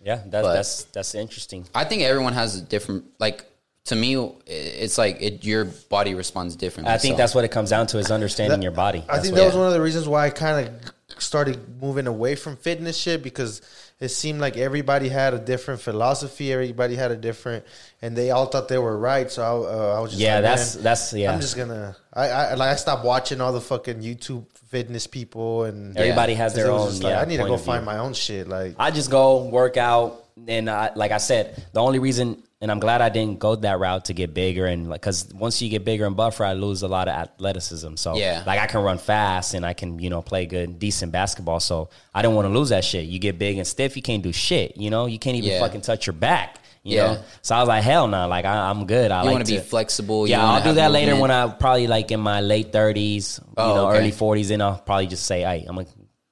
To- Yeah, that's But- that's that's interesting. I think everyone has a different like. To me, it's like it, your body responds differently. I think so- that's what it comes down to is understanding your body. I That's think that was one of the reasons why I kind of started moving away from fitness shit because it seemed like everybody had a different philosophy, everybody had a different, and they all thought they were right. So I, uh, I was just Yeah, like, that's that's yeah. I'm just gonna. I, I like I stopped watching all the fucking YouTube fitness people and Everybody has their own. like, yeah, I need to go of view. find my own shit. Like I just go work out, and I, like I said, the only reason, and I'm glad I didn't go that route to get bigger, and like because once you get bigger and buffer, I lose a lot of athleticism. So Yeah. like I can run fast and I can you know play good, decent basketball. So I didn't want to lose that shit. You get big and stiff, you can't do shit. You know, you can't even Yeah. fucking touch your back. You Yeah. know, so I was like, hell no, like I, I'm good. I you like want to be flexible. you yeah, I'll do that later when I probably like in my late thirties, you Oh, know, okay. early forties, and I'll probably just say, "Hey, I'm gonna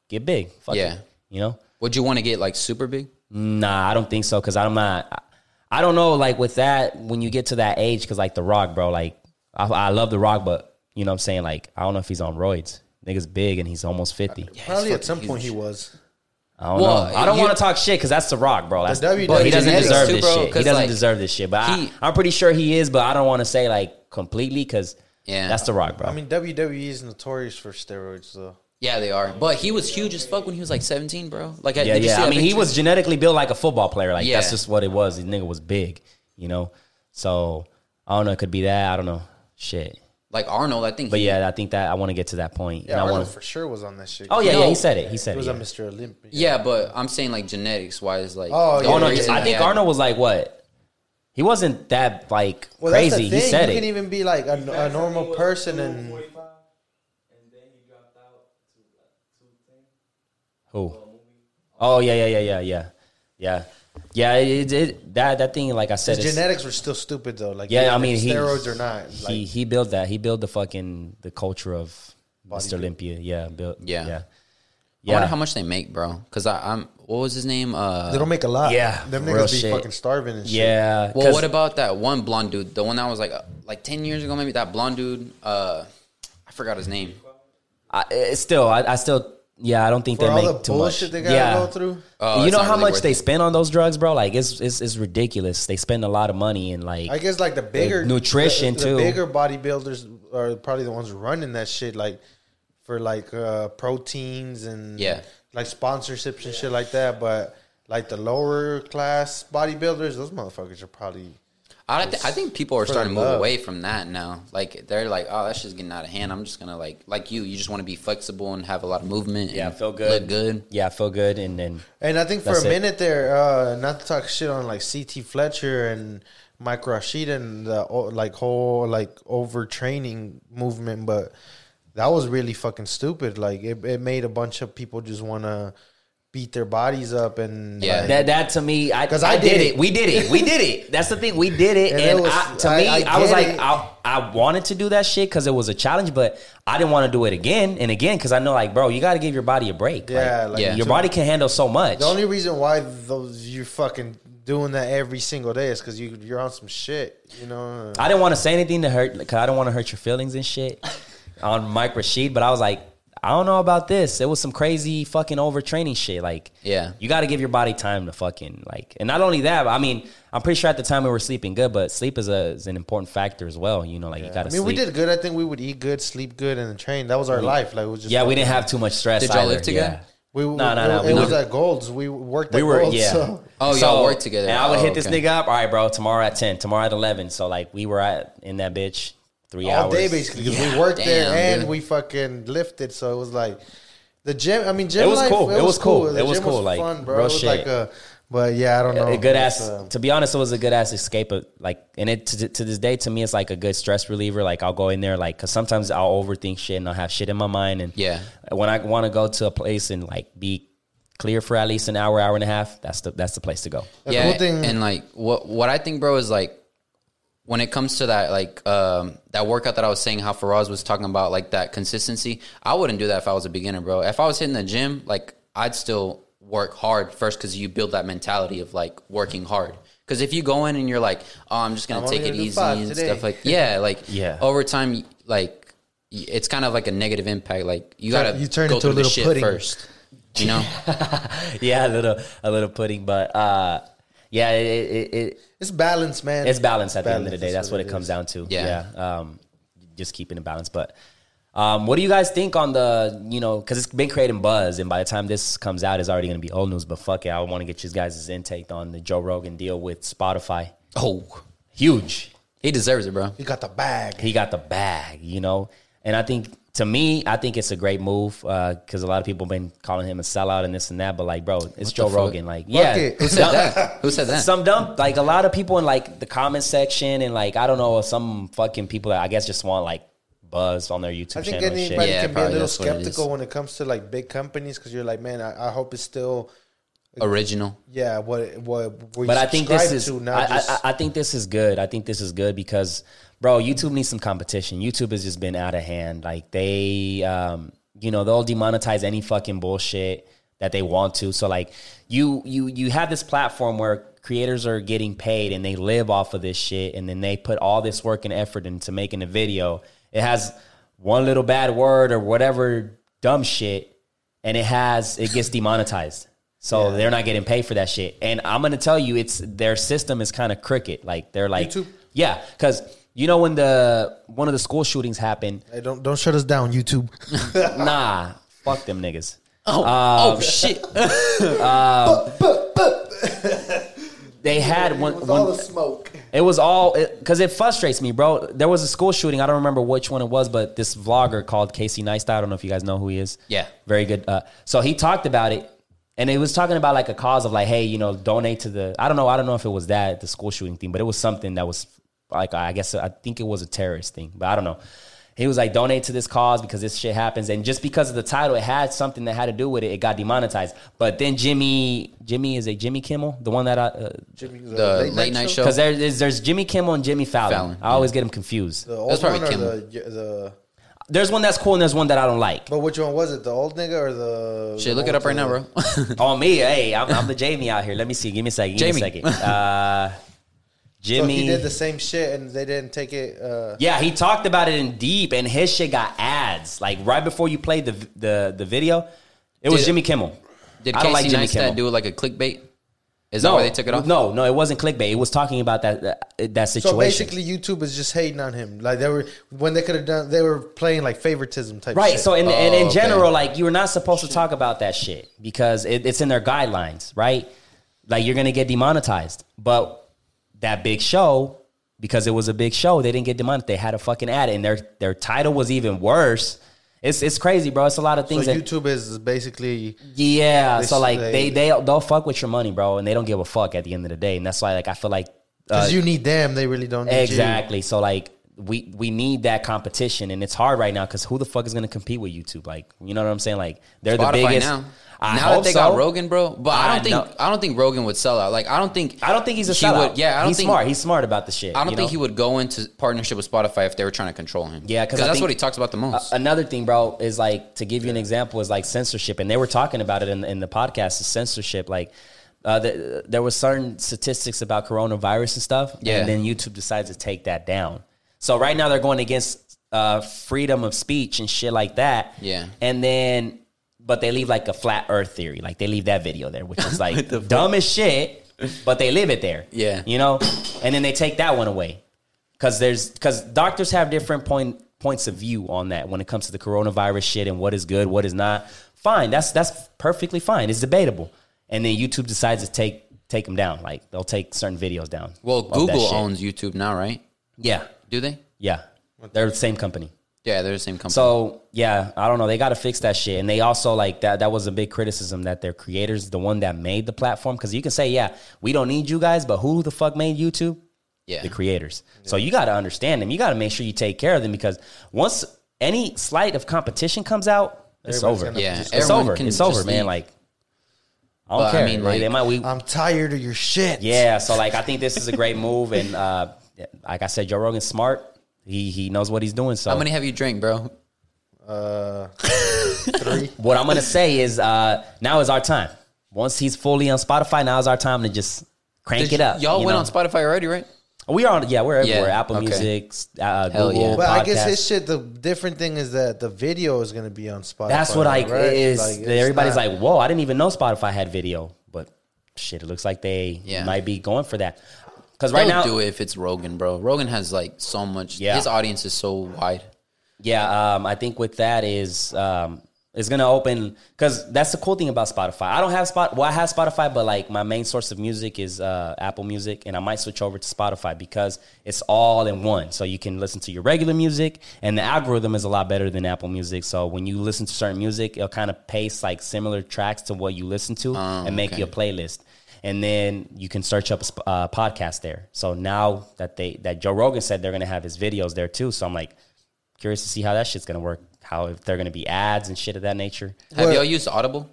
get big." Fuck Yeah. it. you know. Would you want to get like super big? Nah, I don't think so because I'm not. I, I don't know. Like with that, when you get to that age, because like The Rock, bro, like I, I love The Rock, but you know what I'm saying. Like I don't know if he's on roids. Nigga's big and he's almost fifty. Uh, probably at some huge. point he was. I don't Well, know. I don't want to talk shit because that's The Rock, bro. That's, WWE but he doesn't deserve too, this bro, shit. He 'cause, doesn't like, deserve this shit. But he- I, I'm pretty sure he is. But I don't want to say like completely because Yeah. that's The Rock, bro. I mean, WWE is notorious for steroids, though. Yeah, they are. But he was huge as fuck when he was like 17, bro. Like, Yeah, did you see yeah. I that mean, he was genetically built like a football player. Like Yeah. that's just what it was. The nigga was big, you know. So I don't know. It could be that. I don't know. Shit. like Arnold. I think. But he, yeah, I think that I want to get to that point. Yeah, and I Arnold want for sure was on that shit. Oh yeah, No. yeah. He said it. He he said was it. a Mr. Olympia. Yeah, but I'm saying like genetics wise, like. Oh, the yeah, only no, yeah, reason I he think had- Arnold was like what? He wasn't that like Well, that's crazy. the thing. He said you it. can even be like a, a normal person and Who? Oh yeah, yeah, yeah, yeah, yeah, yeah, yeah. It, it, that that thing, like I said, his genetics were still stupid though. Like Yeah, I if mean, he, steroids or not. Like, he he built that. He built the fucking the culture of Mr. Olympia. Yeah, built. Yeah. yeah, I wonder how much they make, bro. Because I'm. What was his name? Uh, they don't make a lot. Yeah, them real niggas be shit. fucking starving and shit. yeah. well, 'cause what about that one blonde dude? The one that was like uh, like 10 years ago, maybe that blonde dude. Uh, I forgot his name. I, it's still, I, I still yeah, I don't think For they all make the too bullshit much. they gotta yeah. go through. Oh, you know how really much they it. spend on those drugs, bro? Like it's it's, it's ridiculous. They spend a lot of money and like I guess like the bigger nutrition, the, the too. bigger bodybuilders are probably the ones running that shit, like for like uh, proteins and Yeah. like sponsorships and shit like that. But like the lower class bodybuilders, those motherfuckers are probably I, th- I think people are starting to move love. away from that now. Like they're like, oh, that's just getting out of hand. I'm just gonna like, like you, you just want to be flexible and have a lot of movement. yeah, and feel good, look good. Yeah, feel good, and then And I think for a it. minute there, uh, not to talk shit on like CT Fletcher and Mike Rashid and the like whole like overtraining movement, but that was really fucking stupid. Like it, it made a bunch of people just want to beat their bodies up and Yeah. like, that that to me, I 'Cause I, I did, did it. it. We did it. We did it. That's the thing. We did it, And and, it was- I, to I- me, I I, was like, it. I, I wanted to do that shit because it was a challenge, but I didn't want to do it again and again because I know, like, bro, you got to give your body a break. Yeah, like, like, Yeah. your body can handle so much. the only reason why those you fucking doing that every single day is because you you're on some shit. You know, I didn't want to say anything to hurt because I don't want to hurt your feelings and shit on Mike Rashid, but I was like, I don't know about this. It was some crazy fucking overtraining shit. Like, Yeah. you got to give your body time to fucking like, and not only that, but I mean, I'm pretty sure at the time we were sleeping good, but sleep is a is an important factor as well. You know, like you got to. I mean, sleep. we did good. I think we would eat good, sleep good, and train. That was our life. Like it was just yeah, we didn't have too much stress. Did y'all either. live together? We, No, no, no, It, we was at Golds. We worked. We at were, Golds, yeah. so- Oh, y'all worked together. And I would Oh, hit this okay. nigga up. All right, bro. Tomorrow at ten. Tomorrow at eleven. So like we were at in that bitch three all hours day basically because we worked there and dude. we fucking lifted. So it was like the gym. I mean, gym It was life, cool. It was cool. The It was gym cool, like, fun, bro. real it was shit. like a, but yeah, I don't know. a good ass. uh, to be honest, it was a good ass escape. Of, like, and it to, to this day to me, it's like a good stress reliever. Like, I'll go in there, like, because sometimes I'll overthink shit and I'll have shit in my mind. And Yeah. when I want to go to a place and like be clear for at least an hour, hour and a half, that's the that's the place to go. The yeah, cool thing- and like what what I think, bro, is like when it comes to that like um, that workout that I was saying, how Firas was talking about like that consistency. I wouldn't do that if I was a beginner, bro. If I was hitting the gym, like I'd still work hard first because you build that mentality of like working hard. Because if you go in and you're like, oh, I'm just gonna I'm take it easy and today. stuff like, yeah, like Yeah. over time, like it's kind of like a negative impact. Like you gotta you turn go into a little shit pudding. first, you know. yeah, a little a little pudding, but uh, yeah, it, it, it it's balance, man. it's balance at the end of the day. That's what it is. comes down to. Yeah. Yeah. Um, just keeping it balanced. But um, what do you guys think on the, you know, because it's been creating buzz, and by the time this comes out, it's already going to be old news. But fuck it, I want to get you guys' intake on the Joe Rogan deal with Spotify. oh, Huge. he deserves it, bro. He got the bag. He got the bag, you know, and I think. To me, I think it's a great move uh, because a lot of people have been calling him a sellout and this and that. But like, bro, it's Joe? Rogan. Like, yeah, it. Who said that? Who said that? some dumb like a lot of people in like the comment section and like I don't know some fucking people that I guess just want like buzz on their YouTube I think channel. and shit. anybody Yeah, can be a little that's what it is. skeptical when it comes to like big companies because you're like, man, I, I hope it's still, Original. yeah, what what we But I think this is to, I, not just I, I think this is good. I think this is good because bro, YouTube needs some competition. YouTube has just been out of hand. Like they um you know, they'll demonetize any fucking bullshit that they want to. So like you you you have this platform where creators are getting paid and they live off of this shit and then they put all this work and effort into making a video. It has one little bad word or whatever dumb shit and it has it gets demonetized. So they're not getting paid for that shit. And I'm gonna tell you, it's their system is kind of crooked. Like they're like, YouTube? yeah, because you know when the one of the school shootings happened, Hey, don't don't shut us down, YouTube. nah, fuck them niggas. Oh, Um, oh shit. They had one. one smoke. It was all because it, frustrates me, bro. There was a school shooting. I don't remember which one it was, but this vlogger called Casey Neistat. I don't know if you guys know who he is. Yeah. very good. Uh, so he talked about it, and it was talking about like a cause of like, hey, you know, donate to the. I don't know. I don't know if it was that the school shooting thing, but it was something that was like I guess I think it was a terrorist thing, but I don't know. He was like, donate to this cause because this shit happens, and just because of the title, it had something that had to do with it. It got demonetized. But then Jimmy, Jimmy is a Jimmy Kimmel, the one that I. Uh, The late night show. because there's there's Jimmy Kimmel and Jimmy Fallon. Fallon, I always get them confused. The old That's probably one or Kimmel. the, the There's one that's cool and there's one that I don't like. but which one was it? The old nigga or the Shit, the look it up right to now, bro. On me, hey, I'm, I'm the Jamie out here. Let me see. Give me a second. Give me a Jamie. second. Uh, So Jimmy. he did the same shit and they didn't take it. Uh, yeah, he talked about it in deep, and his shit got ads. Like right before you played the the the video, It was Did- Jimmy Kimmel. Did I Casey don't like Jimmy Neistat Kimmel. do like a clickbait? Is that why they took it off? No, no, it wasn't clickbait. It was talking about that that, that situation. So basically, YouTube is just hating on him. Like they were when they could have done, they were playing like favoritism type. Right. shit. So in and Oh, in okay. general, like you were not supposed to talk about that shit because it, it's in their guidelines, right? Like you're gonna get demonetized. But that big show, because it was a big show, they didn't get demonetized. They had a fucking ad, and their their title was even worse. It's it's crazy, bro. It's a lot of so things that YouTube is basically yeah. They- so like they they- they they'll fuck with your money, bro, and they don't give a fuck at the end of the day. And that's why like I feel like because uh, you need them. They really don't. Need Exactly. So like we we need that competition, and it's hard right now because who the fuck is going to compete with YouTube? Like you know what I'm saying? Like they're the biggest. now. I now that they so. got Rogan, bro. But I I don't think. I don't think Rogan would sell out. Like I don't think I don't think he's a he sellout. would- yeah, I don't he's think smart. He's smart about the shit. I don't think know? he would go into partnership with Spotify if they were trying to control him. Yeah, because that's what he talks about the most. Uh, another thing, bro, is like to give you an example is like censorship, and they were talking about it in, in the podcast. Is censorship like uh, the, there was certain statistics about coronavirus and stuff, Yeah. and then YouTube decides to take that down. So right now they're going against uh, freedom of speech and shit like that. Yeah. and then but they leave like a flat Earth theory, like they leave that video there, which is like dumb as shit, but they live it there. Yeah. you know, and then they take that one away because there's because doctors have different point points of view on that when it comes to the coronavirus shit and what is good, what is not. Fine, that's that's perfectly fine. It's debatable, and then YouTube decides to take take them down. Like they'll take certain videos down. well, of Google owns YouTube now, right? Yeah, Do they? yeah, they're the same company. Yeah, they're the same company. So yeah, I don't know. They got to fix that shit, and they also like that. That was a big criticism that their creators, the one that made the platform, because you can say, yeah, we don't need you guys, but who the fuck made YouTube? yeah, the creators. So you got to understand them. You got to make sure you take care of them because once any slight of competition comes out, it's Everybody's over. gonna Yeah, it's over. It's over, just man. leave. Like I don't but, care. I mean, like, they might. We, I'm tired of your shit. yeah. So like, I think this is a great move, and uh, like I said, Joe Rogan's smart. He he knows what he's doing. So How many have you drank, bro? Uh, three. what I'm gonna say is uh, now is our time. Once he's fully on Spotify, now is our time to just crank Did it up. Y'all you went know? on Spotify already, right? We are on. Yeah, we're everywhere. Yeah, Apple okay. Music, uh, Hell Google. yeah. But I guess Podcasts. his shit. The different thing is that the video is gonna be on Spotify. That's what I right? is. Like, everybody's not- like, "Whoa, I didn't even know Spotify had video." But shit, it looks like they Yeah. might be going for that. Because right now, do it if it's Rogan, bro. Rogan has like so much. Yeah. his audience is so wide. yeah, um, I think with that is um, it's gonna open because that's the cool thing about Spotify. I don't have Spot. Well, I have Spotify, but like my main source of music is uh, Apple Music, and I might switch over to Spotify because it's all in one. So you can listen to your regular music, and the algorithm is a lot better than Apple Music. So when you listen to certain music, it'll kind of paste like similar tracks to what you listen to, and make okay. you a playlist. And then you can search up a sp- uh, podcast there. So now that they that Joe Rogan said they're gonna have his videos there too. So I'm like curious to see how that shit's gonna work. How if they're gonna be ads and shit of that nature. Have What- y'all used Audible?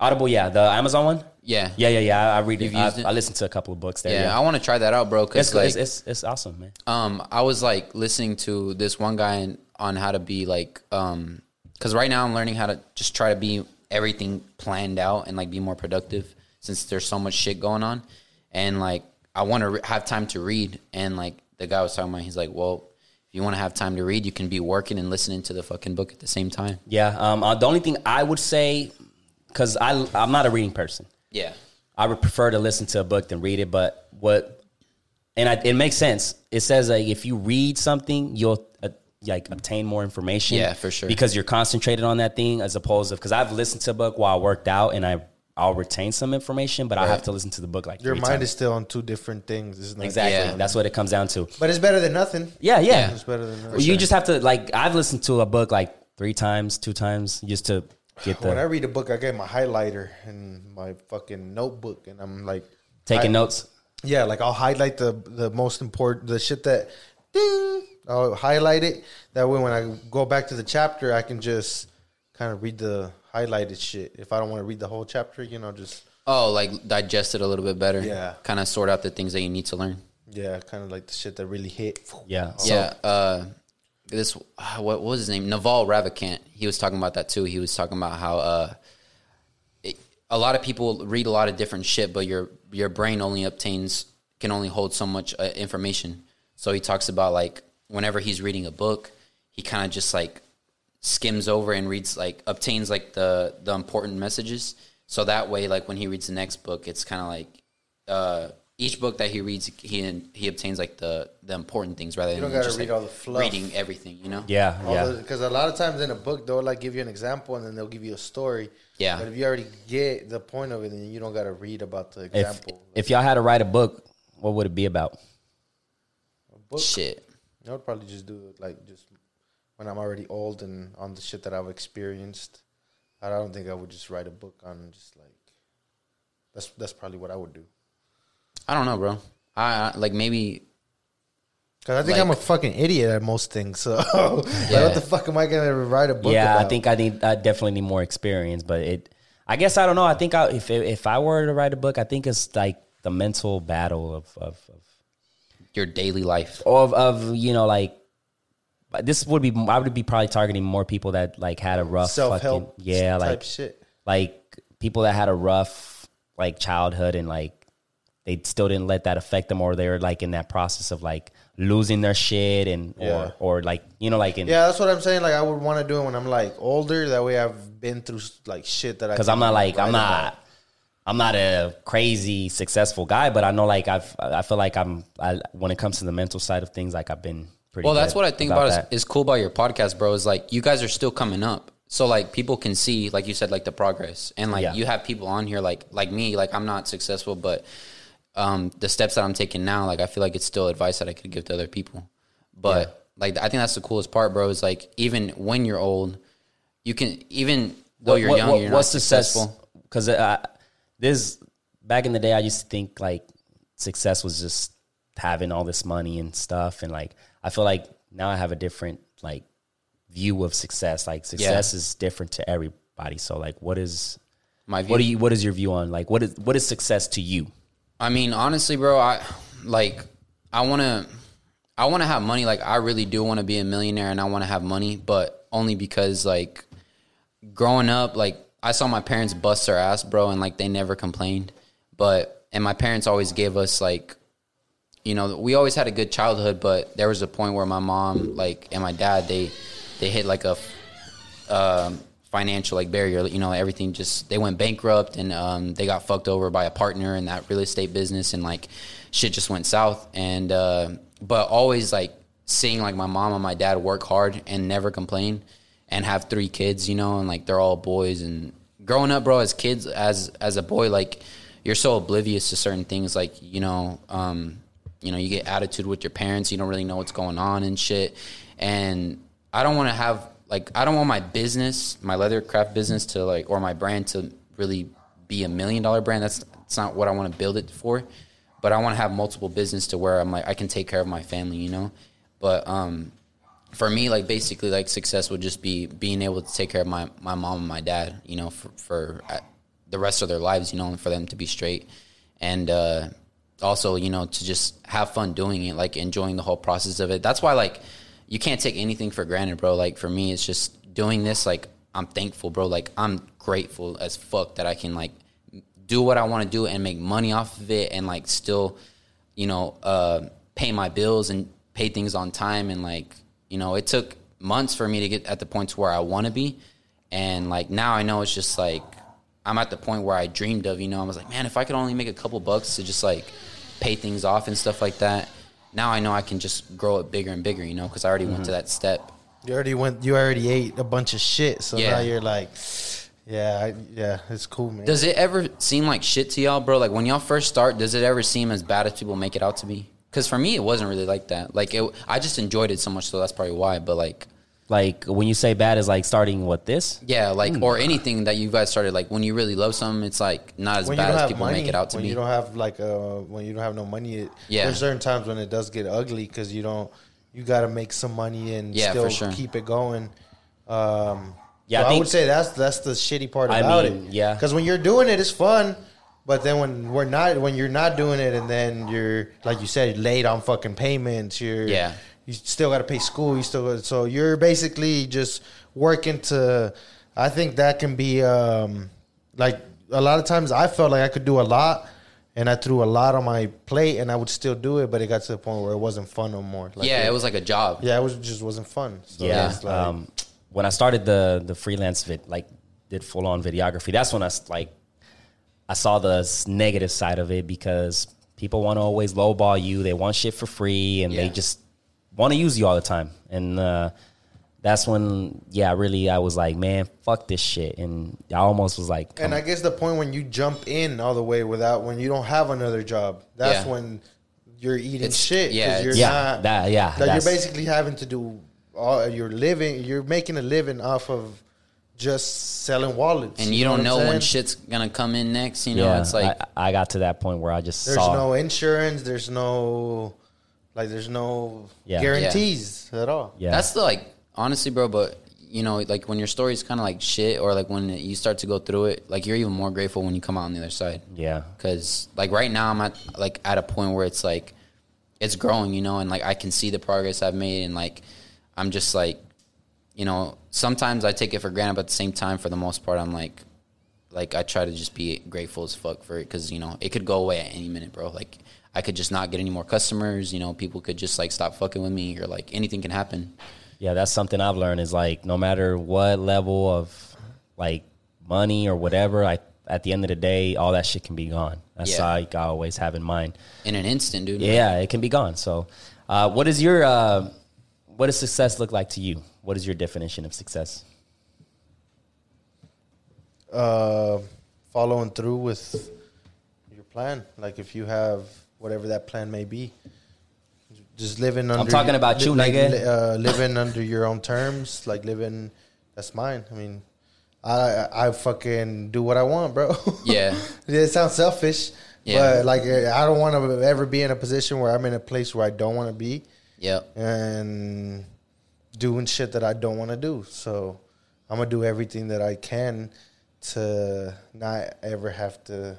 Audible, yeah, the Amazon one. Yeah, Yeah, yeah, yeah. I, I read it. You've I, used it? I listened to a couple of books there. yeah. Yeah, I want to try that out, bro. it's, Because good. like, it's, it's it's awesome, man. um, I was like listening to this one guy in- on how to be like, um, because right now I'm learning how to just try to be everything planned out and like be more productive since there's so much shit going on, and like I want to re- have time to read. And like the guy was talking about, he's like, well, if you want to have time to read, you can be working and listening to the fucking book at the same time. Yeah. Um. Uh, the only thing I would say, because I I'm not a reading person. Yeah, I would prefer to listen to a book than read it. But what, and I, it makes sense. It says like if you read something, you'll uh, like obtain more information. Yeah, for sure. Because you're concentrated on that thing as opposed to because I've listened to a book while I worked out and I I'll retain some information, but I have to listen to the book like your three mind times. is still on two different things. It's not- exactly. Yeah. That's what it comes down to. But it's better than nothing. Yeah, yeah. It's better than nothing. Well, you just have to like I've listened to a book like three times, two times, just to get the. when I read a book, I get my highlighter and my fucking notebook, and I'm like taking I- notes. Yeah, like I'll highlight the the most important the shit that ding. I'll highlight it. That way, when I go back to the chapter, I can just kind of read the highlighted shit. If I don't want to read the whole chapter, you know, just Oh, like digest it a little bit better. Yeah. Kind of sort out the things that you need to learn. yeah, kind of like the shit that really hit. Yeah. So, yeah. Uh, this uh, what, what was his name? Naval Ravikant. He was talking about that too. He was talking about how uh, it, a lot of people read a lot of different shit, but your your brain only obtains can only hold so much uh, information. So he talks about like whenever he's reading a book, he kind of just like skims over and reads like obtains like the the important messages. So that way, like when he reads the next book, it's kind of like uh, each book that he reads, he he obtains like the the important things rather don't than just read like, all the fluff. reading everything. You know? Yeah, yeah. Because a lot of times in a book they'll like give you an example and then they'll give you a story. Yeah. But if you already get the point of it, then you don't got to read about the example. if y'all had to write a book, what would it be about? book, Shit. I would probably just do like just when I'm already old and on the shit that I've experienced. I don't think I would just write a book on just like that's that's probably what I would do. I don't know, bro. I, I like maybe Cause I think Like- I'm a fucking idiot at most things. So like, Yeah. what the fuck am I gonna write a book? yeah, I think I need. I definitely need more experience, but it. I guess I don't know. I think I, if if I were to write a book, I think it's like the mental battle of of of your daily life. of, of you know like. This would be. I would be probably targeting more people that like had a rough fucking help. yeah type like shit. like people that had a rough like childhood and like they still didn't let that affect them or they're like in that process of like losing their shit and Yeah. or or like you know like in Yeah, that's what I'm saying. Like I would want to do it when I'm like older. That way I've been through like shit that I. because I'm not like I'm write not about. I'm not a crazy successful guy, but I know like I've I feel like I'm I, when it comes to the mental side of things, like I've been pretty. Well, that's what I think about, that. is, is cool about your podcast, bro. Is like you guys are still coming up, so like people can see, like you said, like the progress, and like Yeah. you have people on here, like like me, like I'm not successful, but um, the steps that I'm taking now, like I feel like it's still advice that I could give to other people. But like I think that's the coolest part, bro. Is like even when you're old, you can even though you're young, you're not successful. Because uh, this back in the day, I used to think like success was just having all this money and stuff, and like I feel like now I have a different like view of success. Like success is different to everybody. So like, what is My view. what do you what is your view on like what is what is success to you? I mean, honestly, bro, I like I want to I want to have money like I really do want to be a millionaire and I want to have money, but only because like growing up like I saw my parents bust their ass, bro, and like they never complained. But and my parents always gave us like you know, we always had a good childhood, but there was a point where my mom like and my dad they they hit like a um, financial like barrier. You know, everything just they went bankrupt and um, they got fucked over by a partner in that real estate business, and like shit just went south. And uh, but always like seeing like my mom and my dad work hard and never complain, and have three kids, you know, and like they're all boys. And growing up, bro, as kids, as as a boy, like you're so oblivious to certain things, like you know. Um, you know, you get attitude with your parents. You don't really know what's going on and shit. And I don't want to have like I don't want my business, my leather craft business, to like or my brand to really be a million dollar brand. That's that's not what I want to build it for. But I want to have multiple business to where I'm like I can take care of my family. You know, but um, for me, like basically, like success would just be being able to take care of my my mom and my dad. You know, for for uh, the rest of their lives. You know, and for them to be straight and. uh also you know to just have fun doing it like enjoying the whole process of it. That's why like you can't take anything for granted bro. Like for me it's just doing this like i'm thankful bro. Like i'm grateful as fuck that i can like do what i want to do and make money off of it and like still you know uh pay my bills and pay things on time. And like you know it took months for me to get at the point to where i want to be. And like now i know it's just like i'm at the point where i dreamed of you know i was like man if i could only make a couple bucks to just like pay things off and stuff like that. Now I know I can just grow it bigger and bigger, you know, because I already went to mm-hmm. that step. You already went. You already ate a bunch of shit, so Yeah. now you're like, yeah, I, yeah, it's cool, man. Does it ever seem like shit to y'all, bro? Like when y'all first start, does it ever seem as bad as people make it out to be? Because for me, it wasn't really like that. Like it, I just enjoyed it so much, so that's probably why. But like, Like when you say bad is like starting what this? yeah, like or anything that you guys started, like when you really love something, it's like not as when you bad don't as have people money, make it out to when be. you don't have like uh when you don't have no money, it, Yeah. there's certain times when it does get ugly because you don't you got to make some money and Yeah, still for sure. keep it going. Um, Yeah, so I I, think- would say that's that's the shitty part I about mean, it. yeah. because when you're doing it, it's fun. But then when we're not, when you're not doing it, and then you're like you said, late on fucking payments, you're Yeah. You still got to pay school. You still got, so you're basically just working to. I think that can be um, like a lot of times I felt like I could do a lot, and I threw a lot on my plate, and I would still do it, but it got to the point where it wasn't fun no more. Like yeah, it was like a job. yeah, it was just wasn't fun. So Yeah. it's like, um, when I started the the freelance vid, like did full on videography. That's when I s- like I saw the negative side of it because people want to always lowball you. They want shit for free, and they just want to use you all the time. And uh, that's when, yeah, really, I was like, man, fuck this shit. And I almost was like, And I guess the point when you jump in all the way without when you don't have another job, that's Yeah. when you're eating It's- shit. 'cause yeah, you're Yeah, not. that- yeah, like you're basically having to do all you're living. You're making a living off of just selling wallets, and you don't what know when shit's gonna come in next. You know, yeah, it's like I, I got to that point where I just There's saw. no insurance. There's no like. There's no Yeah. guarantees at all. yeah, That's the like honestly, bro. But you know, like when your story's kind of like shit, or like when you start to go through it, like you're even more grateful when you come out on the other side. yeah, Because like right now, I'm at like at a point where it's like it's growing, you know, and like I can see the progress I've made, and like I'm just like, you know, sometimes I take it for granted, but at the same time, for the most part, I'm like, like I try to just be grateful as fuck for it because you know it could go away at any minute, bro. Like I could just not get any more customers, you know, people could just like stop fucking with me, or like anything can happen. yeah. That's something I've learned is like no matter what level of like money or whatever, I at the end of the day, all that shit can be gone. That's Yeah. like I always have in mind. in an instant, dude. Yeah, it can be gone. So, uh, what is your uh, what does success look like to you? What is your definition of success? uh, following through with your plan. Like if you have whatever that plan may be, just living under. I'm talking about you, like, nigga. li- Uh, living under your own terms, like living. That's mine. I mean, I I fucking do what I want, bro. Yeah. it sounds selfish, Yeah. but like I don't want to ever be in a position where I'm in a place where I don't want to be Yep. and doing shit that I don't want to do. So I'm gonna do everything that I can to not ever have to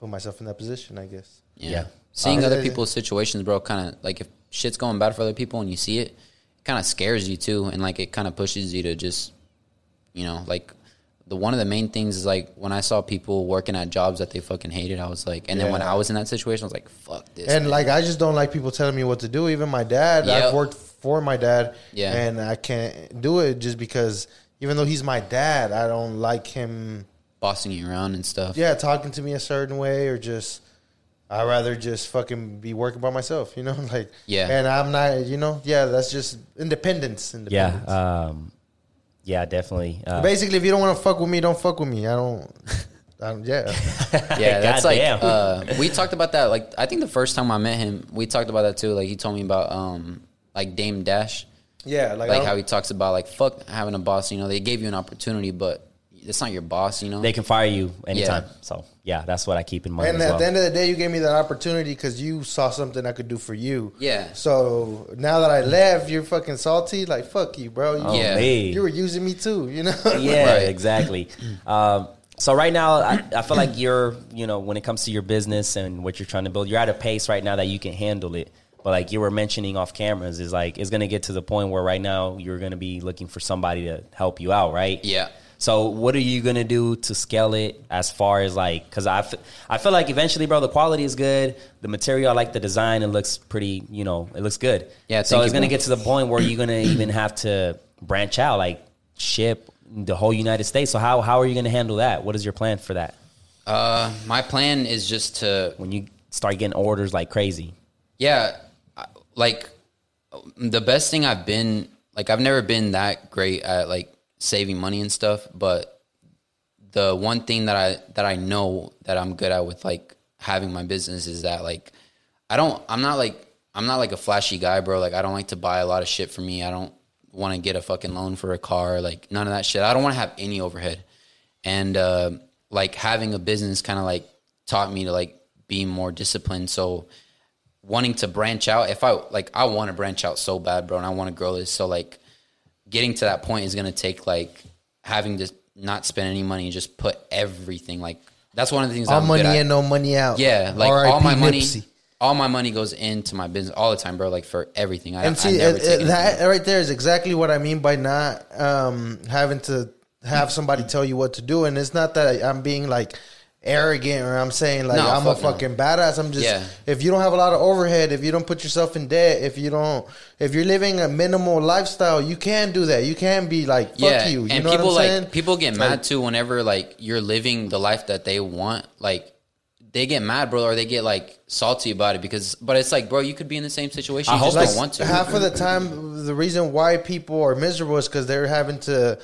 put myself in that position. I guess. Yeah. Yeah. Seeing Uh, other yeah, yeah. people's situations, bro, kind of like if shit's going bad for other people and you see it, it kind of scares you too, and like it kind of pushes you to just, you know, like the one of the main things is like when I saw people working at jobs that they fucking hated, I was like, and then when I was in that situation, I was like, fuck this. And man. like I just don't like people telling me what to do. Even my dad, Yep. I've worked for my dad, Yeah. and I can't do it just because. Even though he's my dad, I don't like him. bossing you around and stuff. Yeah, talking to me a certain way, or just. I rather just fucking be working by myself, you know, like Yeah. And I'm not, you know, yeah. That's just independence. Yeah, Independence. um, yeah, definitely. Uh, Basically, if you don't want to fuck with me, don't fuck with me. I don't. I don't yeah. Yeah, that's like Goddamn. uh, we talked about that. Like I think the first time I met him, we talked about that too. Like he told me about um like Dame Dash, Yeah, like, like how he talks about like fuck having a boss. You know, they gave you an opportunity, but it's not your boss. You know, they can fire you anytime. Yeah. So yeah, that's what I keep in mind. And as at well. the end of the day, you gave me that opportunity because you saw something I could do for you. Yeah. So now that I left, you're fucking salty. Like fuck you, bro. You, Oh, Yeah. me. You were using me too. You know. yeah, Right. exactly. Um, so right now, I, I feel like you're, you know, when it comes to your business and what you're trying to build, you're at a pace right now that you can handle it. But like you were mentioning off cameras, is like it's gonna get to the point where right now you're gonna be looking for somebody to help you out, right? Yeah. So what are you gonna do to scale it as far as like? Because I, f- I feel like eventually, bro, the quality is good. The material, I like the design. It looks pretty, you know, it looks good. Yeah, So it's you, gonna bro. get to the point where you're gonna even have to branch out, like ship the whole United States. So how how are you gonna handle that? What is your plan for that Uh, my plan is just to when you start getting orders like crazy? Yeah, like the best thing I've been like I've never been that great at like saving money and stuff, but the one thing that I that I know that I'm good at with like having my business is that like I don't I'm not like I'm not like a flashy guy, bro. Like I don't like to buy a lot of shit for me. I don't want to get a fucking loan for a car, like none of that shit. I don't want to have any overhead. And uh like having a business kind of like taught me to like be more disciplined. So wanting to branch out if i like i want to branch out so bad bro and i want to grow this so like getting to that point is going to take like having to not spend any money and just put everything like that's one of the things all I'm money in, no money out. yeah like R.I.P. all my money all my money goes into my business all the time bro like for everything i, And I see, take it- anything. that right there is exactly what I mean by not um, having to have somebody tell you what to do. And it's not that I'm being like arrogant or I'm saying like No, I'm a fuck no. fucking badass. I'm just Yeah. if you don't have a lot of overhead, if you don't put yourself in debt, if you don't, if you're living a minimal lifestyle, you can do that. You can be like fuck yeah, you. You and know people what I'm like saying? people get Like- mad too whenever like you're living the life that they want. Like they get mad, bro, or they get like salty about it because. But it's like, bro, you could be in the same situation. I You hope just like, don't want to. half of the time, the reason why people are miserable is because they're having to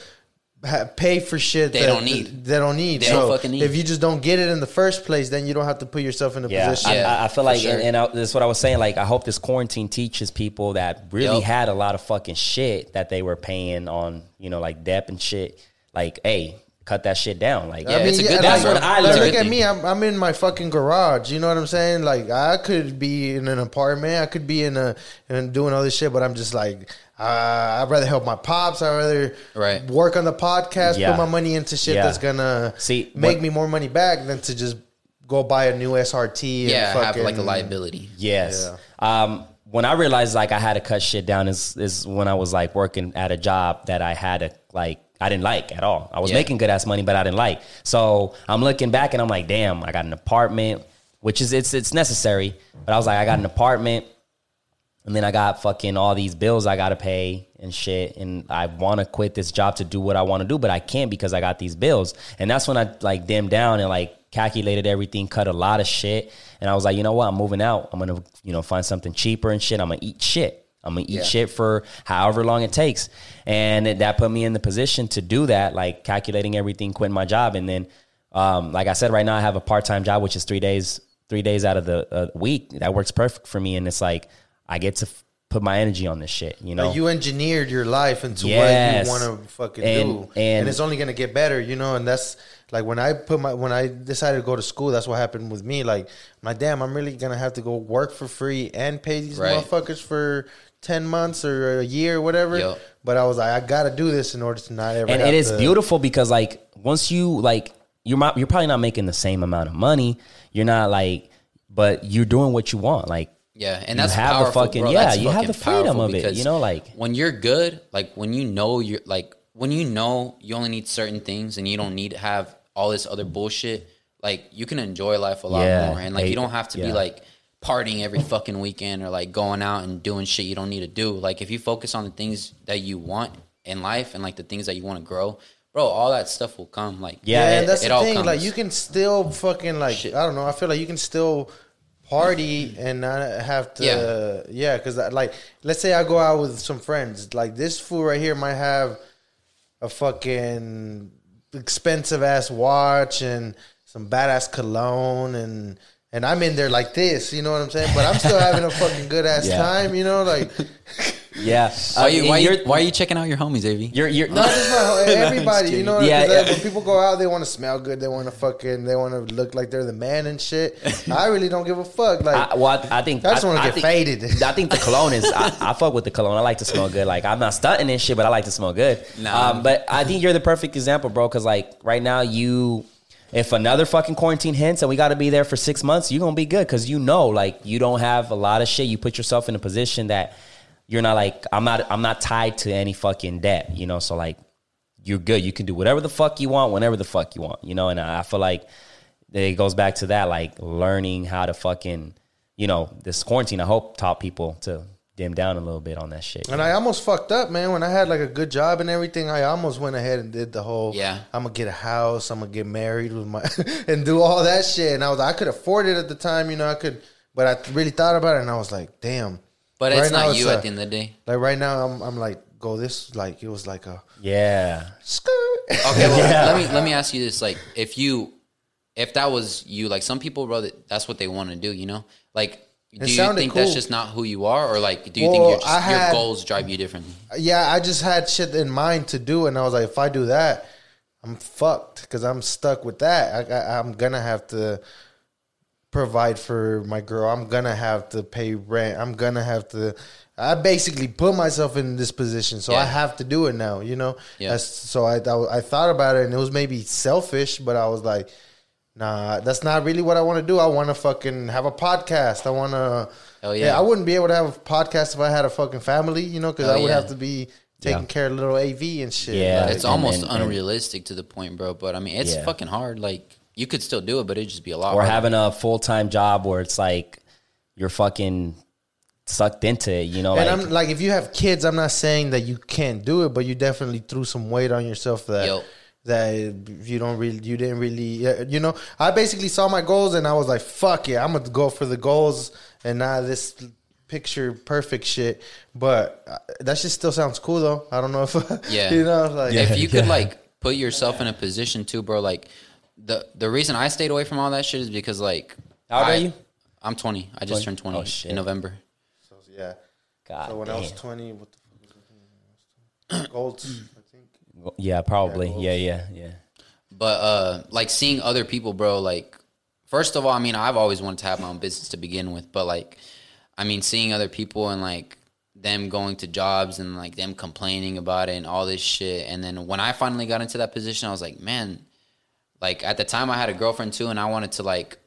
pay for shit They that don't need. They don't need. They so don't fucking need. if you just don't get it in the first place, then you don't have to put yourself in a Yeah, position. I, Yeah, I, I feel like, sure. and, and I, that's what I was saying. Like, I hope this quarantine teaches people that really Yup. had a lot of fucking shit that they were paying on, you know, like debt and shit. Like, hey, cut that shit down. Like, Yeah, it's a good That's thing, what. I It's learned. Look at me. I'm, I'm in my fucking garage. You know what I'm saying? Like I could be in an apartment. I could be in a and doing all this shit. But I'm just like uh, I'd rather help my pops. I'd rather Right. work on the podcast. Yeah. Put my money into shit Yeah. that's gonna See, make what- me more money back than to just go buy a new SRT. yeah, and have like a liability. Yes. Um, when I realized like I had to cut shit down is is when I was like working at a job that I had to like I didn't like at all. I was Yeah. making good ass money, but I didn't like. So I'm looking back and I'm like, damn, I got an apartment, which is it's it's necessary. But I was like, I got an apartment, and then I got fucking all these bills I gotta pay and shit. And I wanna quit this job to do what I wanna do, but I can't because I got these bills. And that's when I like dimmed down and like calculated everything, cut a lot of shit. And I was like, you know what? I'm moving out. I'm gonna, you know, find something cheaper and shit. I'm gonna eat shit. I'm gonna eat Yeah. shit for however long it takes. And that put me in the position to do that, like calculating everything, quitting my job. And then, um, like I said, right now I have a part time job, which is three days, three days out of the uh, week. That works perfect for me. And it's like, I get to f- put my energy on this shit, you know? You engineered your life into Yes. what you want to fucking And- do, and- and, it's only gonna get better, you know. And that's like when I put my when I decided to go to school. That's what happened with me. Like, my damn, I'm really gonna have to go work for free and pay these Right. motherfuckers for ten months or a year, or whatever. Yup. But I was like, I gotta do this in order to not ever. and it is to- beautiful because like once you like you're not, you're probably not making the same amount of money. You're not like, but you're doing what you want. Like Yeah, and You that's have the powerful, fucking- bro. yeah, That's you have the freedom of it, you know, like- when you're good, like when you know you're like when you know you only need certain things and you don't need to have all this other bullshit. Like you can enjoy life a lot Yeah, more, and like I- you don't have to be like partying every fucking weekend or like going out and doing shit you don't need to do. Like if you focus on the things that you want in life and like the things that you want to grow, bro, all that stuff will come. Like Yeah, Yeah, it- and that's it the all thing. Like you can still fucking like Shit. I don't know. I feel like you can still party and not have to. Yeah. Yeah, because like let's say I go out with some friends. Like this fool right here might have a fucking expensive ass watch and some badass cologne and. And I'm in there like this, you know what I'm saying? But I'm still having a fucking good ass Yeah. time, you know. Like, yeah, why Uh, you why you, you're- why are you checking out your homies, Av? You're you're not just my everybody, you know. Yeah, Yeah, yeah. when people go out, they want to smell good. They want to fucking, they want to look like they're the man and shit. I really don't give a fuck. Like, I, well, I, I think I just wanna get think- faded. I think the cologne is. I, I fuck with the cologne. I like to smell good. Like I'm not stunting and shit, but I like to smell good. Nah. Um, but I think you're the perfect example, bro. Because like right now, you, if another fucking quarantine hits and we got to be there for six months, you're gonna be good because you know, like you don't have a lot of shit. You put yourself in a position that you're not like I'm not. I'm not tied to any fucking debt. You know, so like you're good. You can do whatever the fuck you want, whenever the fuck you want. You know, and I I feel like it goes back to that, like learning how to fucking, you know, this quarantine. I hope taught people to dim down a little bit on that shit. and I almost fucked up, man. When I had like a good job and everything, I almost went ahead and did the whole. Yeah. I'm gonna get a house. I'm gonna get married with my and do all that shit. And I was, I could afford it at the time, you know. I could, but I really thought about it, and I was like, damn. But it's Right now not it's you a- at the end of the day. Like right now, I'm, I'm like, go this like it was like a Yeah. skirt. Okay, well, Yeah. let me let me ask you this: like, if you, if that was you, like some people, bro, that's what they want to do. You know, like, do you think that's just not who you are, or like, do you Well, think you're just, had- your goals drive you differently? yeah, I just had shit in mind to do, and I was like, if I do that, I'm fucked because I'm stuck with that. I, I, I'm gonna have to provide for my girl. I'm gonna have to pay rent. I'm gonna have to. I basically put myself in this position, so I have to do it now. You know. Yeah. So I, I I thought about it, and it was maybe selfish, but I was like. Nah, that's not really what I want to do. I want to fucking have a podcast. I want to. Hell yeah. I wouldn't be able to have a podcast if I had a fucking family, you know, because Hell I would yeah. have to be taking Yeah. care of little AV and shit. Yeah. Like, It's and- almost and- and- unrealistic to the point, bro. But I mean, it's Yeah. fucking hard. Like, you could still do it, but it'd just be a lot. or harder. having a full time job where it's like you're fucking sucked into it. You know, And like I'm like, if you have kids, I'm not saying that you can't do it, but you definitely threw some weight on yourself that Yo. That you don't really, you didn't really, you know. I basically saw my goals and I was like, fuck yeah, I'm gonna go for the goals and not this picture perfect shit. But uh, that shit still sounds cool though. I don't know if Yeah. you know, like if you could Yeah. like put yourself in a position too, bro. Like the the reason I stayed away from all that shit is because like How old are you? I'm 20. I just 20? turned 20 Oh, shit. in November. So, yeah. God so when I was 20, what the fuck was it? Golds, yeah, probably, goals. yeah, yeah, yeah. But uh like seeing other people, bro, like first of all, I mean, I've always wanted to have my own business to begin with, but like I mean, seeing other people and like them going to jobs and like them complaining about it and all this shit. And then when I finally got into that position, I was like, man, like at the time I had a girlfriend too and I wanted to like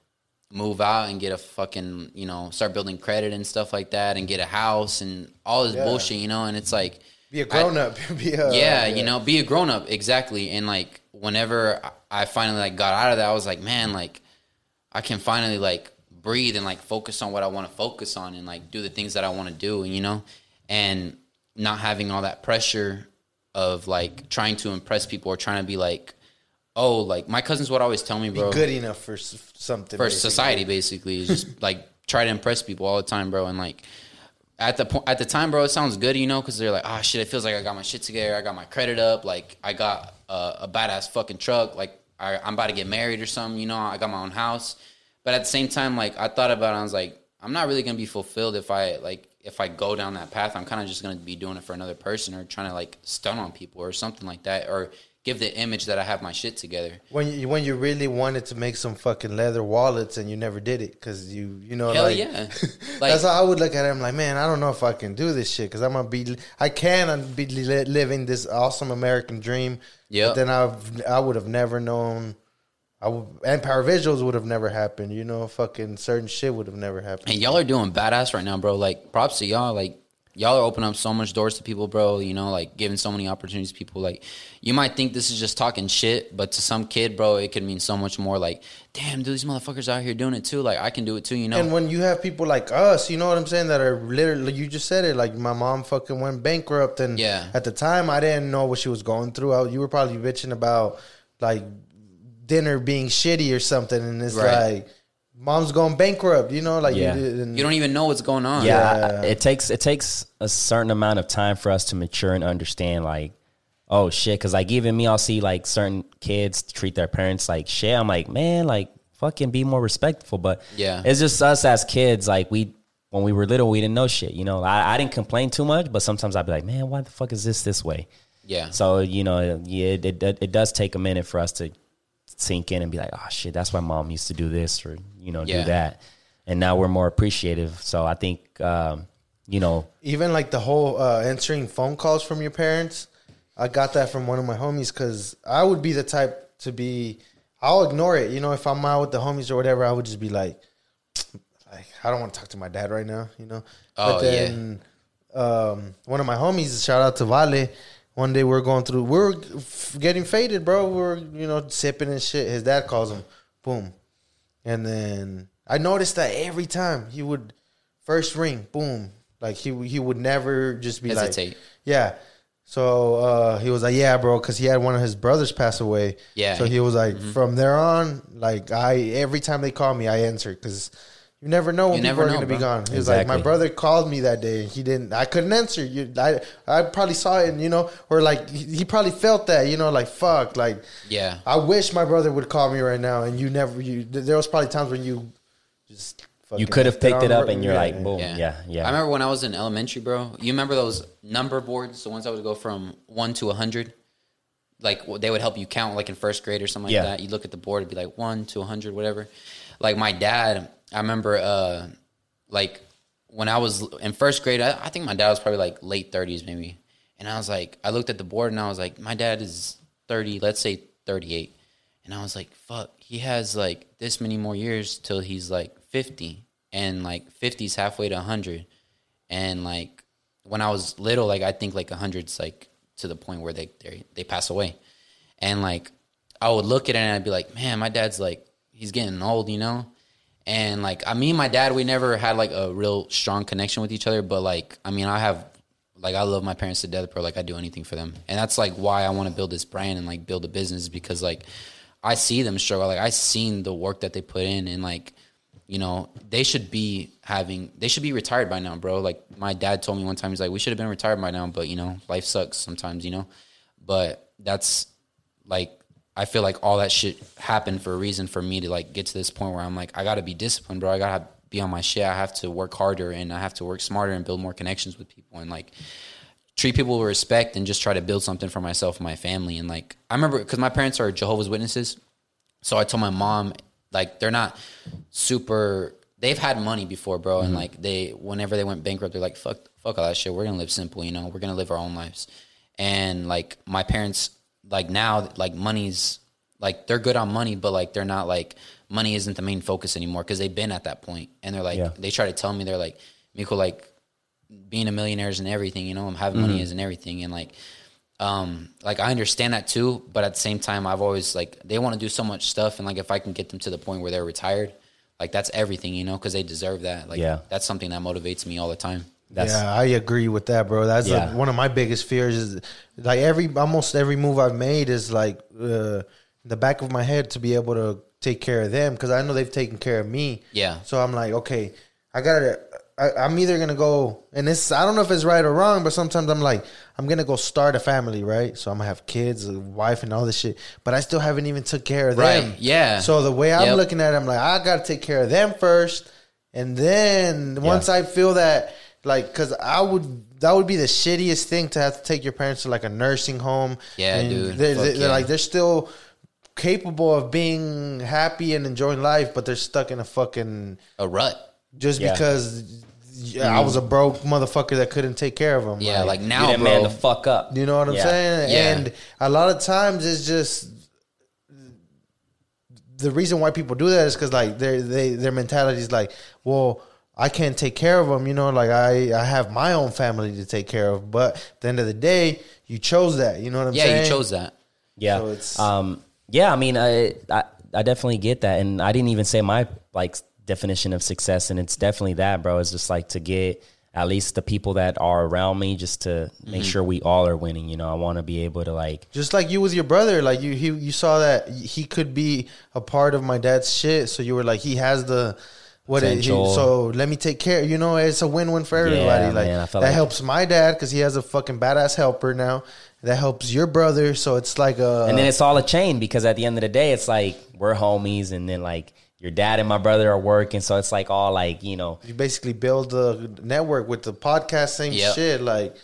move out and get a fucking, you know, start building credit and stuff like that and get a house and all this Yeah. bullshit, you know, and it's like Be a grown up. Be a, yeah, you know, be a grown up exactly. And like whenever I- finally like got out of that, I was like, man, like I can finally like breathe and like focus on what I want to focus on and like do the things that I want to do, you know, and not having all that pressure of like trying to impress people or trying to be like, oh, like my cousins would always tell me, Be bro, good enough for something. for basically. society basically is just like try to impress people all the time, bro, and like at the point at the time, bro, it sounds good, you know, because they're like, oh shit, it feels like I got my shit together, I got my credit up, like I got a, a badass fucking truck, like I, I'm about to get married or something, you know, I got my own house, but at the same time, like I thought about it, I was like, I'm not really gonna be fulfilled if I like if I go down that path. I'm kind of just gonna be doing it for another person or trying to like stun on people or something like that, or give the image that I have my shit together. When you when you really wanted to make some fucking leather wallets and you never did it because you you know Hell like yeah. that's how I would look at it. I'm like, man, I don't know if I can do this shit because I'm gonna be I can uh, be living this awesome American dream. Yeah, then I I would have never known. I would, and power visuals would have never happened. You know, fucking certain shit would have never happened. And y'all are doing badass right now, bro. Like props to y'all. Like y'all are opening up so much doors to people, bro. You know, like giving so many opportunities to people. Like you might think this is just talking shit, but to some kid, bro, it could mean so much more. Like, damn, dude, these motherfuckers out here doing it too. Like I can do it too. You know? And when you have people like us, you know what I'm saying, that are literally, you just said it, like my mom fucking went bankrupt. And Yeah. at the time, I didn't know what she was going through. I, you were probably bitching about like dinner being shitty or something. And it's Right. like, mom's going bankrupt, you know, like Yeah. you, and you don't even know what's going on. yeah, Yeah. I- it takes it takes a certain amount of time for us to mature and understand like oh shit because like even me i'll see like certain kids treat their parents like shit i'm like man like fucking be more respectful but Yeah. it's just us as kids like we when we were little we didn't know shit you know i, I didn't complain too much but sometimes i'd be like man why the fuck is this this way Yeah. so you know yeah it, it, it does take a minute for us to sink in and be like oh shit that's why mom used to do this or you know Yeah. do that and now we're more appreciative so i think um, you know even like the whole uh, answering phone calls from your parents. I got that from one of my homies because I would be the type to be. I'll ignore it. You know, if I'm out with the homies or whatever, I would just be like, like I don't want to talk to my dad right now. You know. Oh, but then, um, one of my homies, shout out to Vale. One day we are going through, we are f- getting faded, bro. We are you know sipping and shit. His dad calls him, boom, and then I noticed that every time he would first ring, boom, like he he would never just be Hesitate. like, yeah. So uh, he was like, yeah, bro, because he had one of his brothers pass away. Yeah. So he was like, from there on, like I every time they call me, I answer because you never know when You people never are going to be gone. He was like, my brother called me that day. He didn't. I couldn't answer. You, I I probably saw it, and you know, or like he, he probably felt that, you know, like fuck, like Yeah. I wish my brother would call me right now, and you never. You there was probably times when you just you could have picked it up and you're yeah, like yeah. boom Yeah. yeah yeah, I remember when I was in elementary, bro. You remember those number boards, the ones that would go from one to a hundred? Like they would help you count, like in first grade or something like Yeah. that. You look at the board, it'd be like one to a hundred, whatever. Like my dad, I remember, uh, like when I was in first grade, I, I think my dad was probably like late thirties, maybe. And I was like, I looked at the board and I was like, my dad is thirty, let's say thirty-eight, and I was like, fuck, he has like this many more years till he's like fifty, and like 50's halfway to hundred and like when I was little, like I think like hundred's like to the point where they they pass away, and like I would look at it and I'd be like, man, my dad's like he's getting old, you know. And like I mean, my dad, we never had like a real strong connection with each other. But like, I mean, I have like I love my parents to death, bro. Like I do anything for them, and that's like why I want to build this brand and like build a business because like I see them struggle. Like I seen the work that they put in, and like you know they should be having they should be retired by now, bro. Like my dad told me one time, he's like, we should have been retired by now, but you know life sucks sometimes, you know. But that's like I feel like all that shit happened for a reason for me to like get to this point where I'm like I got to be disciplined, bro. I got to be on my shit. I have to work harder and I have to work smarter and build more connections with people and like treat people with respect and just try to build something for myself and my family. And like I remember because my parents are Jehovah's Witnesses, so I told my mom like they're not super. They've had money before, bro, and mm-hmm. like they whenever they went bankrupt, they're like fuck fuck all that shit. We're gonna live simple, you know. We're gonna live our own lives. And like my parents, like now, like money's like they're good on money, but like they're not like money isn't the main focus anymore because they've been at that point and they're like Yeah. they try to tell me they're like Miko like being a millionaire isn't everything, you know, I'm having money isn't everything. And like, um, like I understand that too, but at the same time, I've always like, they want to do so much stuff. And like, if I can get them to the point where they're retired, like that's everything, you know, cause they deserve that. Like, Yeah. that's something that motivates me all the time. That's yeah, I agree with that, bro. That's Yeah. like one of my biggest fears. Is like every almost every move I've made is like uh, in the back of my head to be able to take care of them because I know they've taken care of me. Yeah. So I'm like, okay, I gotta. I, I'm either gonna go, and this I don't know if it's right or wrong, but sometimes I'm like, I'm gonna go start a family, right? So I'm gonna have kids, a wife, and all this shit, but I still haven't even took care of Right, them. yeah. So the way I'm Yep. looking at it, I'm like, I gotta take care of them first, and then once I feel that, like, because I would. That would be the shittiest thing to have to take your parents to like a nursing home. Yeah, and dude. They're, they're yeah. like they're still capable of being happy and enjoying life, but they're stuck in a fucking A rut. just Yeah. because yeah, I was a broke motherfucker that couldn't take care of them. Yeah. Like, you now, didn't bro. man the fuck up. you know what I'm Yeah. saying? Yeah. And a lot of times it's just the reason why people do that is because like their they their mentality is like, well, I can't take care of them. You know, like I I have my own family to take care of. But at the end of the day, you chose that. You know what I'm yeah, saying? Yeah, you chose that. Yeah. So it's- um, yeah, I mean, I, I I definitely get that, and I didn't even say my like definition of success, and it's definitely that, bro. It's just like to get at least the people that are around me, just to make sure we all are winning. You know, I want to be able to like, Just like you with your brother, like you he you saw that he could be a part of my dad's shit, so you were like he has the what it, he, so let me take care. You know, it's a win win for everybody. Yeah, like man, that like- helps my dad because he has a fucking badass helper now. That helps your brother, so it's like a and then it's all a chain because at the end of the day, it's like we're homies, and then like your dad and my brother are working, so it's like all like you know, you basically build the network with the podcast, same Yep. shit. Like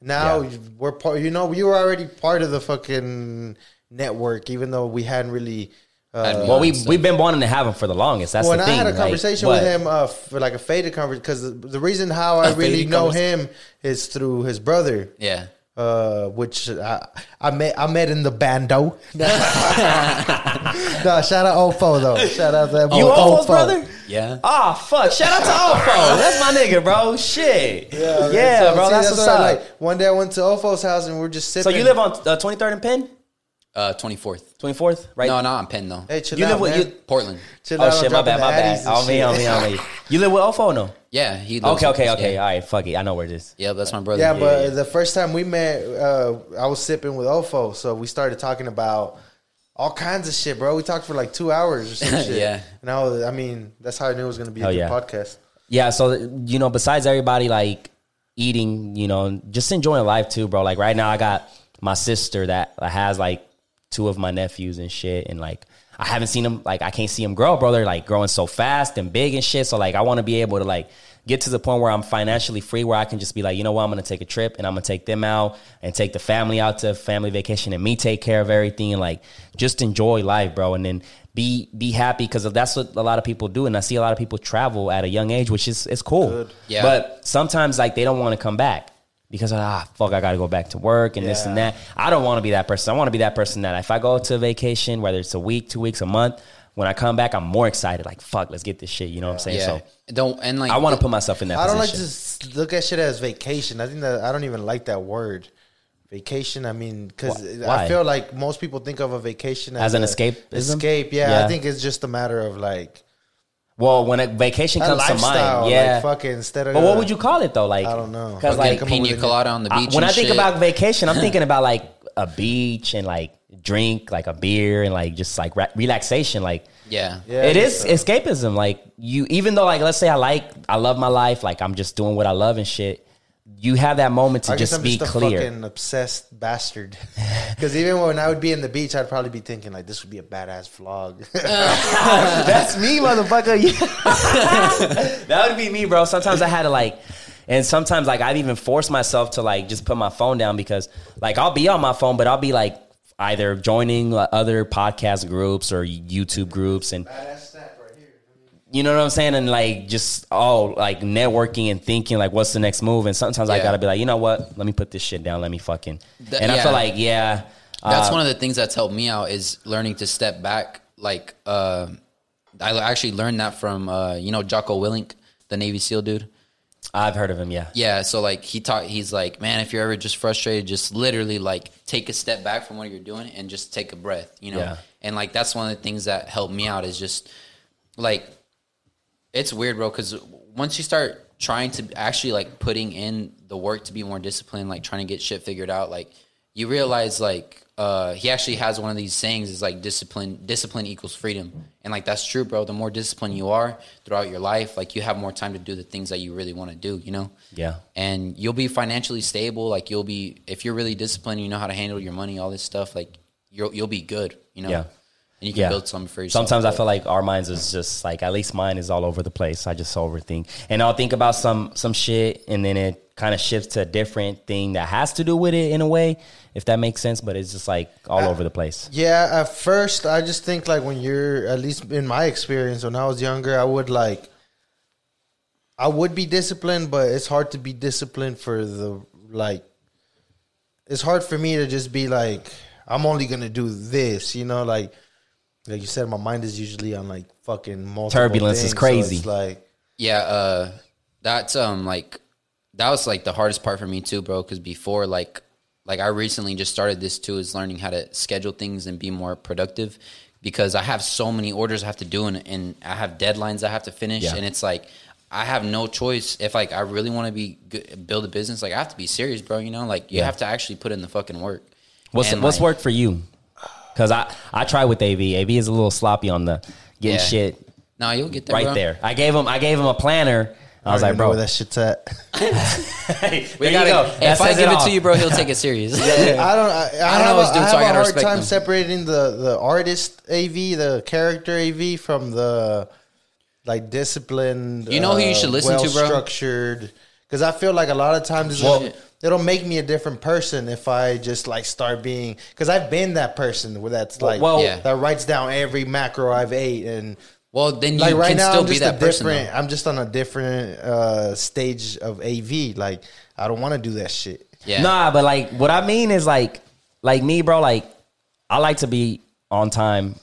now Yeah. we're part. You know, you were already part of the fucking network, even though we hadn't really. Uh, well, we we've been wanting to have him for the longest. That's well, the and I had a conversation but- with him uh, for like a faded conversation because the, the reason how I A really know him is through his brother, Yeah. uh, which I, I met I met in the bando. no, shout out Ofo though. Shout out to that brother. You boy Ofo's brother? Yeah. Ah, fuck! Shout out to Ofo. That's my nigga, bro. Shit. Yeah, man. So, bro. see, that's, what's what I- up. Like one day I went to Ofo's house and we are just sitting. so you live on uh, 23rd and Penn, Uh, 24th. 24th, right? No, no, I'm Penn though. Hey, chill You out, live with- man. you- Portland. Chill Oh out, shit, my bad, my bad. Addies On me, shit. on me, on me. You live with Ofo, or no? Yeah. He lives Okay, okay, us, okay. yeah. All right, fuck it. I know where it is. Yeah, that's my brother. Yeah, but the first time we met, uh, I was sipping with Ofo, so we started talking about all kinds of shit, bro. We talked for like two hours or some shit. Yeah. and I was, I mean, that's how I knew it was going to be a Hell good yeah. podcast. Yeah, so you know, besides everybody like eating, you know, just enjoying life too, bro. Like right now, I got my sister that has like two of my nephews and shit, and like I haven't seen them. Like I can't see them grow, bro. They're like growing so fast and big and shit. So like I want to be able to like get to the point where I'm financially free, where I can just be like, you know what, I'm gonna take a trip and I'm gonna take them out and take the family out to family vacation and me take care of everything and like just enjoy life, bro. And then be be happy because that's what a lot of people do, and I see a lot of people travel at a young age, which is it's cool. Yeah. But sometimes like they don't want to come back because ah fuck I got to go back to work and this and that. I don't want to be that person. I want to be that person that if I go to vacation, whether it's a week, two weeks, a month, when I come back, I'm more excited. Like fuck, let's get this shit. You know what I'm saying? yeah. So Don't and like I want to put myself in that. I don't like to look at shit as vacation. I think that I don't even like that word. Vacation. I mean, because I feel like most people think of a vacation As an a- escapism? Escape. Yeah, Yeah. I think it's just a matter of like Well, when a vacation comes to mind, yeah. Like fucking instead of. but what would you call it though? Like I don't know. Because like pina colada on the I- beach. when and I think shit. about vacation, I'm thinking about like a beach and like drink like a beer and like just like re- relaxation. Like yeah, Yeah, it I is guess so. escapism. Like you, even though like let's say I like I love my life, like I'm just doing what I love and shit. You have that moment to I guess just I'm be just a clear. fucking obsessed bastard. Because even when I would be in the beach, I'd probably be thinking like, "This would be a badass vlog." That's me, motherfucker. That would be me, bro. Sometimes I had to like, and sometimes like I'd even force myself to like just put my phone down because like I'll be on my phone, but I'll be like either joining other podcast groups or YouTube groups and. You know what I'm saying? And like just all like networking and thinking like what's the next move? And sometimes I gotta be like, you know what? Let me put this shit down. Let me fucking. That- and I feel like yeah, That's uh, one of the things that's helped me out is learning to step back. Like, uh, I actually learned that from uh, you know Jocko Willink, the Navy SEAL dude. I've heard of him. Yeah, Yeah, so like he taught, he's like, man, if you're ever just frustrated, just literally like take a step back from what you're doing and just take a breath, you know. Yeah. And like that's one of the things that helped me out is just like it's weird, bro, because once you start trying to actually like putting in the work to be more disciplined, like trying to get shit figured out, like you realize like uh he actually has one of these sayings is like discipline discipline equals freedom. And like that's true, bro. The more disciplined you are throughout your life, like you have more time to do the things that you really want to do, you know? yeah. and you'll be financially stable. Like you'll be if you're really disciplined, you know how to handle your money, all this stuff. Like you'll you'll be good, you know. Yeah. And you can Yeah. build something for yourself. Sometimes I feel like our minds is just like at least mine is all over the place. I just overthink, and I'll think about some some shit, and then it kind of shifts to a different thing that has to do with it in a way, if that makes sense. But it's just like all uh, over the place. Yeah, at first I just think like when you're at least in my experience when I was younger, I would like I would be disciplined, but it's hard to be disciplined for the like it's hard for me to just be like I'm only going to do this, you know, like like you said my mind is usually on like fucking multiple Turbulence is things, so crazy. it's like Yeah, uh, that's um like that was like the hardest part for me too, bro. Because before, like, like I recently just started this too, is learning how to schedule things and be more productive. Because I have so many orders I have to do, and, and I have deadlines I have to finish, Yeah. and it's like I have no choice. If like I really want to be good, build a business, like I have to be serious, bro. You know, like you Yeah. have to actually put in the fucking work. What's And, what's like, worked for you? Because I I try with AV. AV is a little sloppy on the getting Yeah. shit No, you'll get there, right bro. there. I gave him I gave him a planner. I was like, bro, where that shit's at. hey, We gotta, you go. If I give it all. to you, bro, he'll take it serious. Yeah, I don't. I, I, I don't have know a, his dude, I so I gotta a hard respect time him. separating the the artist AV, the character AV, from the like disciplined. You know who you should uh, listen to, bro? Structured. Because I feel like a lot of times Well- it'll, it'll make me a different person if I just like start being. Because I've been that person where that's like well- Yeah. that writes down every macro I've ate and. Well, then you Like right can now, still I'm just a that person. different. though. I'm just on a different uh, stage of AV. Like I don't want to do that shit. Yeah. Nah, but like what I mean is like like me, bro. Like I like to be on time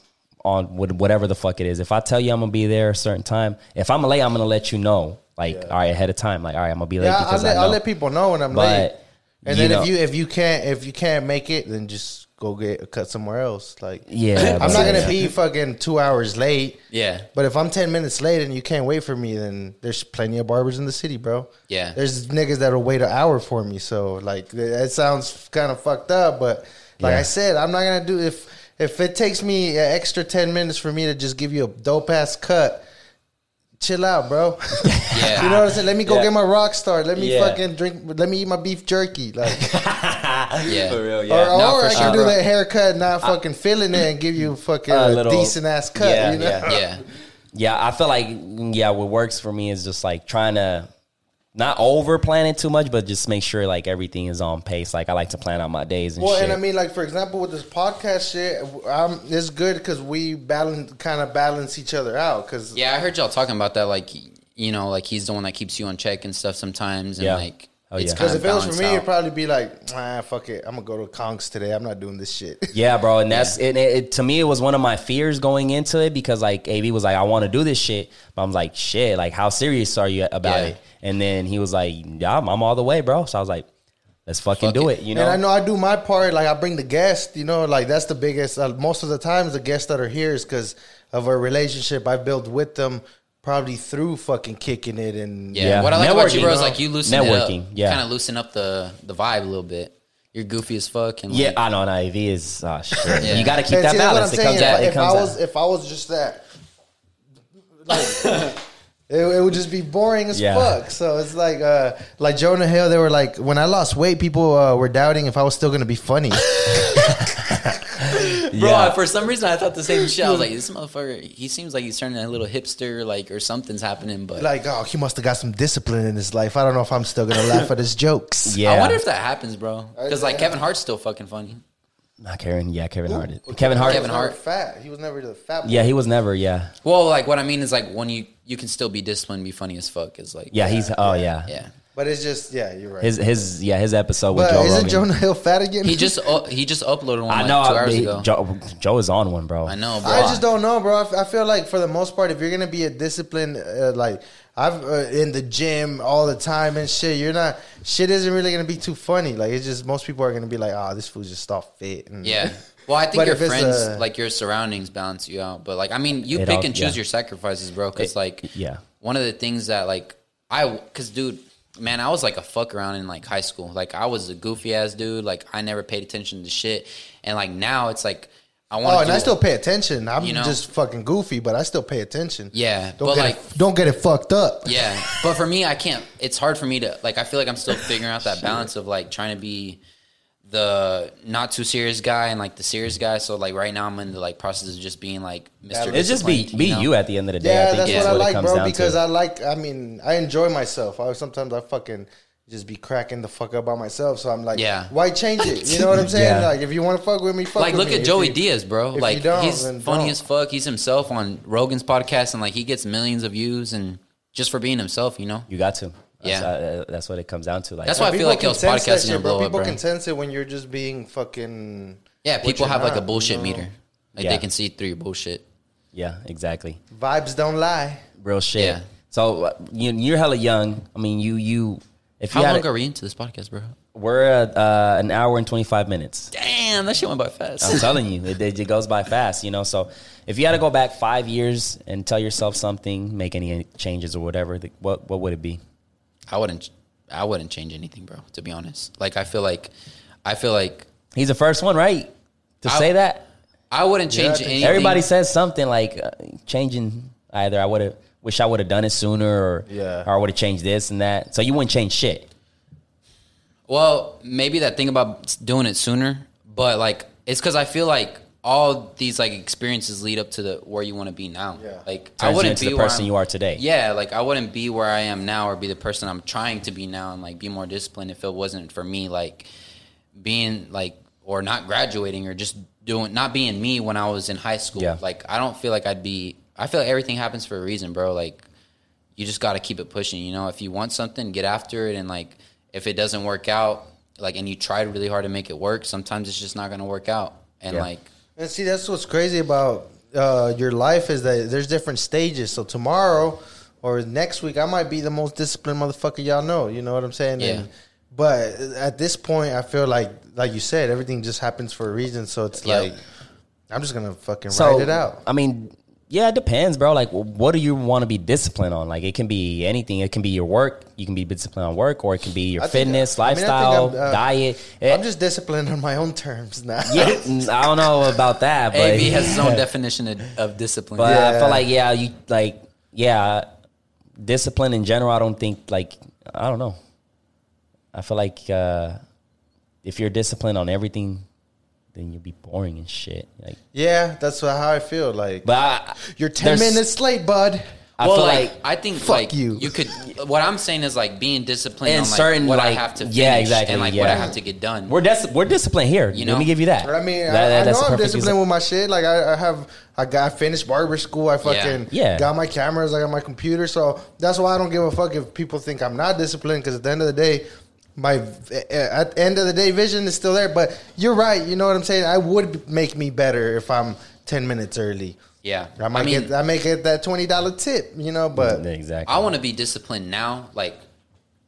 on whatever the fuck it is. If I tell you I'm gonna be there a certain time, if I'm late, I'm gonna let you know. Like all right ahead of time. Like all right, I'm gonna be late Yeah, I'll let, I know. I'll let people know when I'm But, late. And then know- if you if you can't if you can't make it, then just go get a cut somewhere else. Like Yeah, I'm but- not gonna be fucking two hours late. Yeah. But if I'm ten minutes late and you can't wait for me, then there's plenty of barbers in the city, bro. Yeah. There's niggas that'll wait an hour for me. So like that sounds kind of fucked up, but like Yeah. I said, I'm not gonna do if if it takes me an extra ten minutes for me to just give you a dope ass cut. Chill out, bro. Yeah. you know what I'm saying? Let me go Yeah. get my rock star. Let me Yeah. fucking drink. Let me eat my beef jerky. Like, Yeah. For real, or, yeah. or No, for I sure, can do bro. that haircut, not uh, fucking feeling it, and give you fucking A a, little- decent ass cut. yeah, you know? yeah. Yeah. Yeah, I feel like yeah, what works for me is just like trying to not over planning too much, but just make sure like everything is on pace. Like I like to plan out my days and shit. Well, shit. and I mean, like for example, with this podcast shit, um, it's good because we balance, kind of balance each other out. Because Yeah, I heard y'all talking about that. Like, you know, like he's the one that keeps you on check and stuff sometimes. And Yeah. like, Oh, it's yeah. Because of if it was for me, out. it'd probably be like, ah, fuck it, I'm gonna go to Kongs today. I'm not doing this shit. Yeah, bro, and that's it, it, it- To me, it was one of my fears going into it because like Av was like, "I want to do this shit," but I'm like, "Shit, like how serious are you about Yeah. it?" And then he was like, "Yeah, I'm, I'm all the way, bro." So I was like, let's fucking Fuck do it. it. You know, And I know I do my part. Like I bring the guest. You know, like that's the biggest. Uh, most of the times, the guests that are here is because of a relationship I've built with them, probably through fucking kicking it and Yeah. Yeah. What I like about you, bro, is like you loosen Networking, it up. yeah. Kind of loosen up the the vibe a little bit. You're goofy as fuck. And yeah, like, I know. No, IV is oh, shit. Yeah. You got to keep And that see, balance. It comes saying. out. If, It if I was, out. if I was just that, like, it, it would just be boring as Yeah. fuck. So it's like, uh, like Jonah Hill. They were like, when I lost weight, people uh, were doubting if I was still gonna be funny. Bro, Yeah. for some reason I thought the same shit. I was like, this motherfucker, he seems like he's turning a little hipster, like, or something's happening. But like, oh, he must have got some discipline in his life. I don't know if I'm still gonna laugh at his jokes. Yeah, I wonder if that happens, bro. Because like Kevin Hart's still fucking funny. Not Kevin. Yeah, Kevin Hart. Kevin Hart. Kevin was never Hart. fat. He was never the fat. boy. Yeah, he was never. Yeah, Well, like what I mean is like when you you can still be disciplined, be funny as fuck. Is like yeah. He's. Oh yeah. yeah. But it's just, yeah, you're right. His his yeah his episode with but Joe isn't Rogan. Jonah Hill fat again? He just uh, he just uploaded one I like know. two I- hours he- ago. Joe, Joe is on one, bro. I know, bro. I just don't know, bro. I f- I feel like for the most part, if you're gonna be a disciplined, uh, like I've uh, in the gym all the time and shit, you're not. Shit isn't really gonna be too funny. Like it's just most people are gonna be like, "Oh, this fool's just off fit." And Yeah. Well, I think But your if it's friends, a- like your surroundings, balance you out. But like, I mean, you It pick all- and choose yeah. your sacrifices, bro. Because like, yeah. one of the things that like I, because dude, man, I was like a fuck around in like high school. Like I was a goofy ass dude. Like I never paid attention to shit. And like now it's like I want. Oh, and I still pay attention. I'm You know? just fucking goofy, but I still pay attention. Yeah, don't but get like- it, don't get it fucked up. Yeah, but for me, I can't. It's hard for me to like. I feel like I'm still figuring out that balance of like trying to be the not too serious guy and like the serious guy. So like right now, I'm in the like process of just being like Mr. It's just be Disciplined, be know? you at the end of the day. I Yeah, think that's is what I it like, comes bro. down Because to. I like. I mean, I enjoy myself. I sometimes I fucking just be cracking the fuck up by myself. So I'm like, Yeah. why change it? You know what I'm saying? Yeah. Like, if you want to fuck with me, fuck like with look me. at If Joey you- Diaz, bro. you Like don't, he's then funny don't. as fuck. He's himself on Rogan's podcast, and like he gets millions of views, and just for being himself, you know. you got to. That's, Yeah. uh, that's what it comes down to. Like That's why I feel People like can Yo's sense podcast that is gonna bro. blow up, People bro. can sense it when you're just being fucking. Yeah, people you're have like a bullshit you know? meter. Like Yeah. they can see through your bullshit. yeah, exactly. Vibes don't lie. Real shit. Yeah. So uh, you, you're hella young. I mean, you you. If you How had long a- are we into this podcast, bro? we're at uh, an hour and twenty five minutes. Damn, that shit went by fast. I'm telling you, it, it goes by fast, you know. So if you had to go back five years and tell yourself something, make any changes or whatever, what what would it be? I wouldn't. I wouldn't change anything, bro. To be honest, like I feel like, I feel like He's the first one, right, to I- say that. I wouldn't Yeah, I change think anything. Everybody says something like uh, changing. Either I would have wish I would have done it sooner, or Yeah. or I would have changed this and that. So you wouldn't change shit. Well, maybe that thing about doing it sooner, but like it's because I feel like all these like experiences lead up to the where you want to be now. Yeah. Like Turns I wouldn't into be the person I'm- you are today. Yeah, like I wouldn't be where I am now or be the person I'm trying to be now and like be more disciplined if it wasn't for me like being like or not graduating or just doing not being me when I was in high school. Yeah. Like I don't feel like I'd be I feel like everything happens for a reason, bro. Like you just got to keep it pushing, you know? If you want something, get after it and like if it doesn't work out, like and you tried really hard to make it work, sometimes it's just not going to work out. And Yeah. like And see, that's what's crazy about uh, your life is that there's different stages. So tomorrow or next week, I might be the most disciplined motherfucker y'all know. You know what I'm saying? Yeah. And, but at this point, I feel like, like you said, everything just happens for a reason. So it's Yep. like, I'm just gonna fucking So write it out. I mean, yeah, it depends, bro. Like, what do you want to be disciplined on? Like, it can be anything. It can be your work. You can be disciplined on work, or it can be your I think- fitness, I mean, I think lifestyle, I'm, uh, diet. I'm just disciplined on my own terms now. yeah, I don't know about that, but AV has his own definition of, of discipline. But I feel like yeah, you like yeah, discipline in general. I don't think like I don't know. I feel like uh, if you're disciplined on everything, then you'll be boring and shit. Like, yeah, that's how I feel. Like but I, you're ten minutes late, bud. I well, feel like, like I think fuck like you. you could. What I'm saying is like being disciplined And on like certain, what I have to finish yeah, exactly, and like what I have to get done. we're dis- we're disciplined here. You know? Let me give you that. I mean, That- I, that- I that's know a I'm disciplined exa- with my shit. Like I, I have, I got I finished barber school. I fucking Yeah. got my cameras. I got my computer. So that's why I don't give a fuck if people think I'm not disciplined. Because at the end of the day, my at the end of the day vision is still there. But you're right. You know what I'm saying? I would make me better if I'm ten minutes early. yeah, I might mean, get I may get that twenty dollar tip. You know, but exactly. I want to be disciplined now, like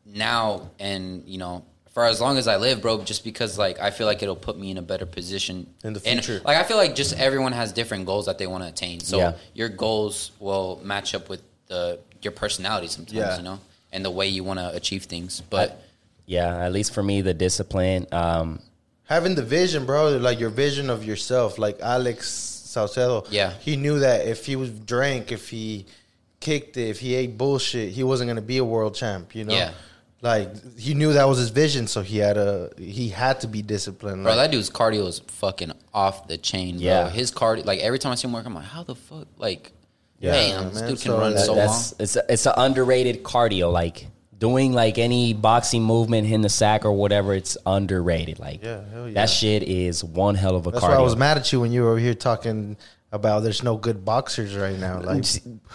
now, and you know, for as long as I live, bro. Just because like I feel like it'll put me in a better position In the And, future. like I feel like just everyone has different goals that they want to attain. So Yeah. your goals will match up with the your personality sometimes, Yeah. you know, and the way you want to achieve things. But Yeah, at least for me, the discipline. Um, having the vision, bro, like your vision of yourself, like Alex Saucedo. Yeah. he knew that if he was drank, if he kicked it, if he ate bullshit, he wasn't gonna be a world champ. You know, Yeah. like he knew that was his vision, so he had a he had to be disciplined. Bro, like- that dude's cardio is fucking off the chain, bro. Yeah. His cardio, like every time I see him work, I'm like, how the fuck? Like, Yeah, damn, this man. dude can So run that- so long. it's a, it's an underrated cardio. Like doing like any boxing movement, in the sack or whatever, it's underrated. Like Yeah, hell yeah. that shit is one hell of a That's cardio. why I was mad at you when you were over here talking about there's no good boxers right now. Like,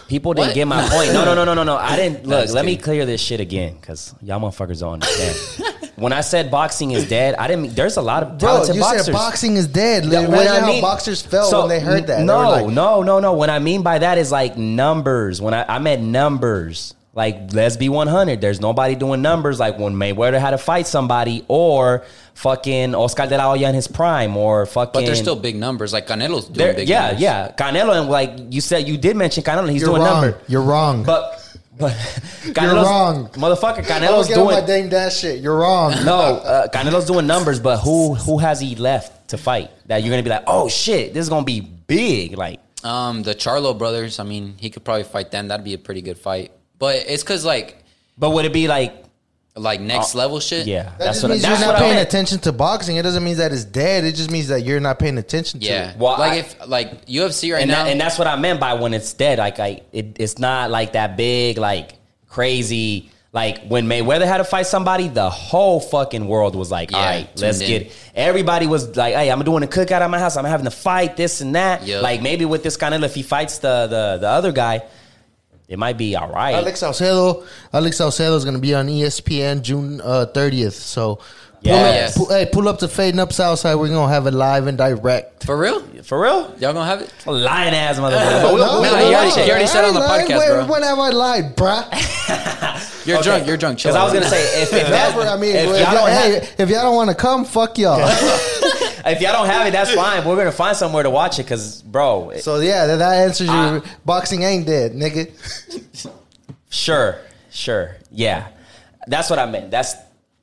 People didn't What? get my point. No, no, no, no, no, no. I didn't look. just Let me clear this shit again, because y'all motherfuckers don't understand. when I said boxing is dead, I didn't. mean There's a lot of bro, talented you boxers. said boxing is dead. Yeah, Imagine when I how boxers felt So, when they heard that. No, like, no, no, no. What I mean by that is like numbers. When I, I meant numbers, like let's be 100. There's nobody doing numbers like when Mayweather had to fight somebody or fucking Oscar de la Hoya in his prime or fucking. but they're still big numbers. Like Canelo's doing There- big yeah, numbers. yeah. Canelo and like you said, you did mention Canelo. He's You're doing wrong. number, You're wrong. but but Canelo's, wrong. motherfucker. Don't Canelo's get on my doing dang dash shit. You're wrong. no. Uh, Canelo's doing numbers, but who who has he left to fight that you're gonna be like, oh shit, this is gonna be big, like. Um, the Charlo brothers. I mean, he could probably fight them. That'd be a pretty good fight. But it's because like But would it be like, like next uh, level shit. yeah, That that's just what means that's you're what not I paying meant. attention to boxing. It doesn't mean that it's dead. It just means that you're not paying attention to Yeah. it. Well, like I- if like UFC right and, now. that, and that's what I meant by when it's dead. Like, I it, it's not like that big, like crazy. Like when Mayweather had to fight somebody, the whole fucking world was like, Yeah, "All right, let's in. get." Everybody was like, "Hey, I'm doing a cookout at my house. I'm having to fight this and that." Yep. Like maybe with this kind of, if he fights the the the other guy, it might be all right. Alex Saucedo, Alex Saucedo is going to be on ESPN June uh, 30th. So, pull Yeah. up, Yes. pu- hey, pull up to Fading Up Southside. We're going to have it live and direct. for real, For real, y'all gonna have it? lying ass motherfucker. But we'll- no, you already- watch it. you already said on the I ain't podcast, lying. bro. When, when have I lied, bruh? You're drunk. You're drunk. Because I was gonna say if, if that, Never. I mean, if if, y'all y'all, don't have, hey, if y'all don't want to come, fuck y'all. if y'all don't have it, that's fine. We're gonna find somewhere to watch it because, bro, it- so, yeah, that, that answers Ah. your boxing ain't dead, nigga. sure, sure, yeah, that's what I meant. That's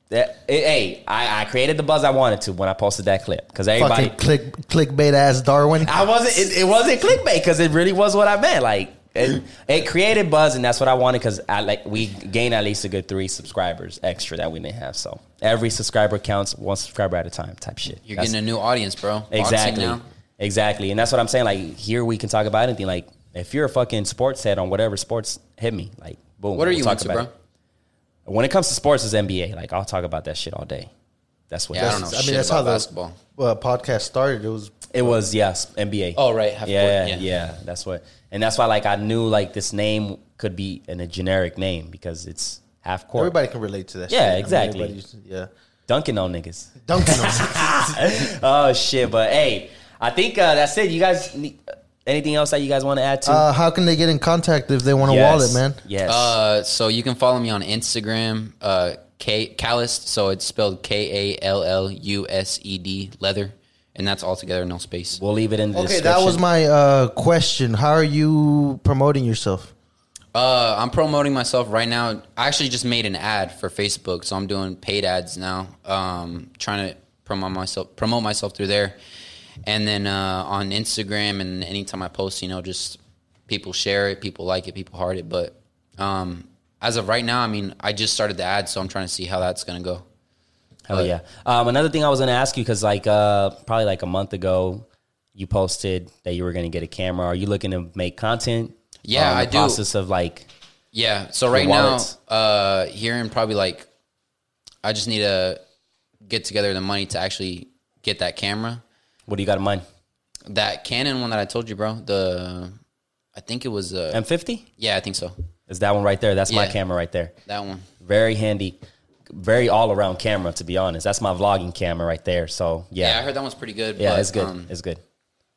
that. it- hey, I, I created the buzz I wanted to when I posted that clip because everybody. Fucking click, clickbait ass Darwin. I wasn't. It, it wasn't clickbait because it really was what I meant. Like it, it created buzz, and that's what I wanted because I like we gained at least a good three subscribers extra that we didn't have. So every subscriber counts one subscriber at a time, type shit. You're That's- getting a new audience, bro. Exactly. Exactly. And that's what I'm saying. Like here we can talk about anything. Like if you're a fucking sports head on whatever sports, hit me. Like boom. What are we'll you talk into, about bro? it. When it comes to sports, it's NBA. Like I'll talk about that shit all day. That's what. Yeah, I that's- don't know I mean, that's how the basketball. uh, podcast started. It was It was yes, NBA. Oh, right, half Yeah, court, yeah, yeah. That's what, and that's why like I knew like this name could be in a generic name because it's half court. everybody can relate to that. Yeah, shit. I mean, exactly. everybody's- yeah, dunking on niggas. dunking on. oh shit! But hey, I think uh, that's it. You guys, need, anything else that you guys want to add to? Uh, how can they get in contact if they want a Yes. wallet, man? Yes. Uh, so you can follow me on Instagram, uh, K Callused. So it's spelled K A L L U S E D leather, and that's all together, no space. we'll leave it in the Okay, description. that was my uh, question. How are you promoting yourself? Uh, I'm promoting myself right now. I actually just made an ad for Facebook, so I'm doing paid ads now. Um, trying to promote myself, promote myself through there, and then uh, on Instagram and anytime I post, you know, just people share it, people like it, people heart it. But um, as of right now, I mean, I just started the ad, so I'm trying to see how that's gonna go. Hell yeah. Um, another thing I was gonna ask you because like uh, probably like a month ago, you posted that you were gonna get a camera. Are you looking to make content? Yeah, Um, I do. Process of like Yeah. So right now, uh, here in probably like, I just need to get together the money to actually get that camera. what do you got in mind? That Canon one that I told you, bro. The I think it was uh M50 yeah, I think so. is that one right there? That's my camera right there. That one. Very handy, very all around camera. To be honest, that's my vlogging camera right there. So Yeah, yeah, I heard that one's pretty good. yeah, but, it's good. um, it's good.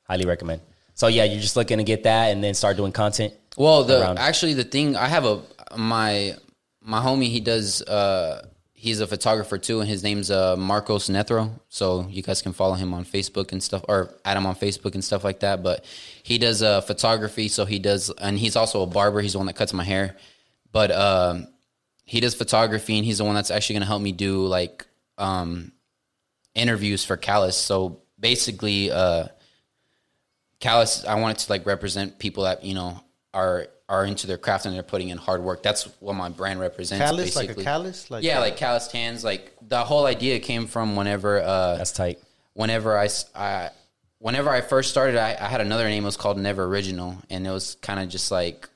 Highly recommend. So yeah, you're just looking to get that and then start doing content. well, the actually the thing I have a my my homie he does uh he's a photographer too, and his name's uh, Marcos Nethro. So you guys can follow him on Facebook and stuff, or add him on Facebook and stuff like that. But he does uh, photography, so he does, and he's also a barber. He's the one that cuts my hair, but um, he does photography, and he's the one that's actually going to help me do like um, interviews for Callus. So basically, uh, Callus, I wanted to like represent people that you know are are into their craft and they're putting in hard work. That's what my brand represents. Callus, like a basically. callus, like yeah, like calloused hands. Like the whole idea came from whenever, uh, That's tight. whenever I, whenever I first started, I, I had another name. It was called Never Original, and it was kind of just like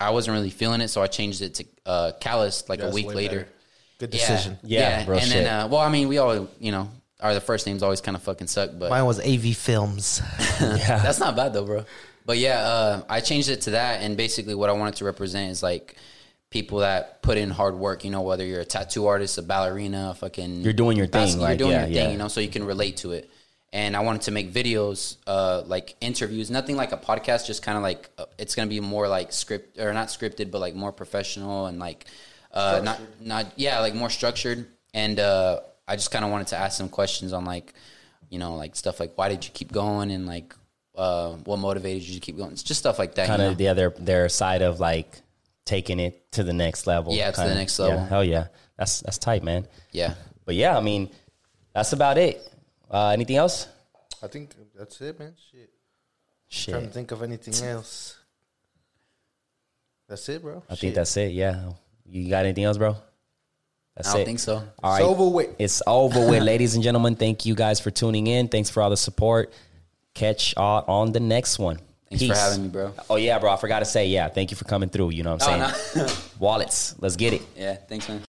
I wasn't really feeling it, so I changed it to uh, Callus like a week later. better. Good decision. Yeah, bro, And shit. then, uh, well, I mean, we all, you know, our the first names always kind of fucking suck, but Mine was AV Films. Yeah. that's not bad though, bro. But yeah, uh, I changed it to that, and basically what I wanted to represent is like people that put in hard work. You know, whether you're a tattoo artist, a ballerina, a fucking You're doing your thing, like, you're doing yeah, your yeah. thing. You know, so you can relate to it. And I wanted to make videos, uh, like interviews, nothing like a podcast, just kind of like uh, it's gonna be more like script or not scripted, but like more professional and like uh, not not yeah, like more structured. And uh, I just kind of wanted to ask some questions on like you know like stuff like why did you keep going and like uh, what motivated you to keep going? It's just stuff like that. kind you know? of the other their side of like taking it to the next level. Yeah, to the next level. Yeah, hell yeah, that's that's tight, man. yeah. But yeah, I mean, that's about it. Uh, anything else? I think that's it, man. Shit. Trying to think of anything else. That's it, bro. I think that's it. Yeah, you got anything else, bro? That's I don't it. think so. All It's over with. It's over with, ladies and gentlemen. Thank you guys for tuning in. Thanks for all the support. Catch y'all on the next one. Thanks for having me, bro. Oh yeah, bro. I forgot to say, yeah. Thank you for coming through. You know what I'm Oh, saying? no. Wallets. Let's get it. yeah, thanks, man.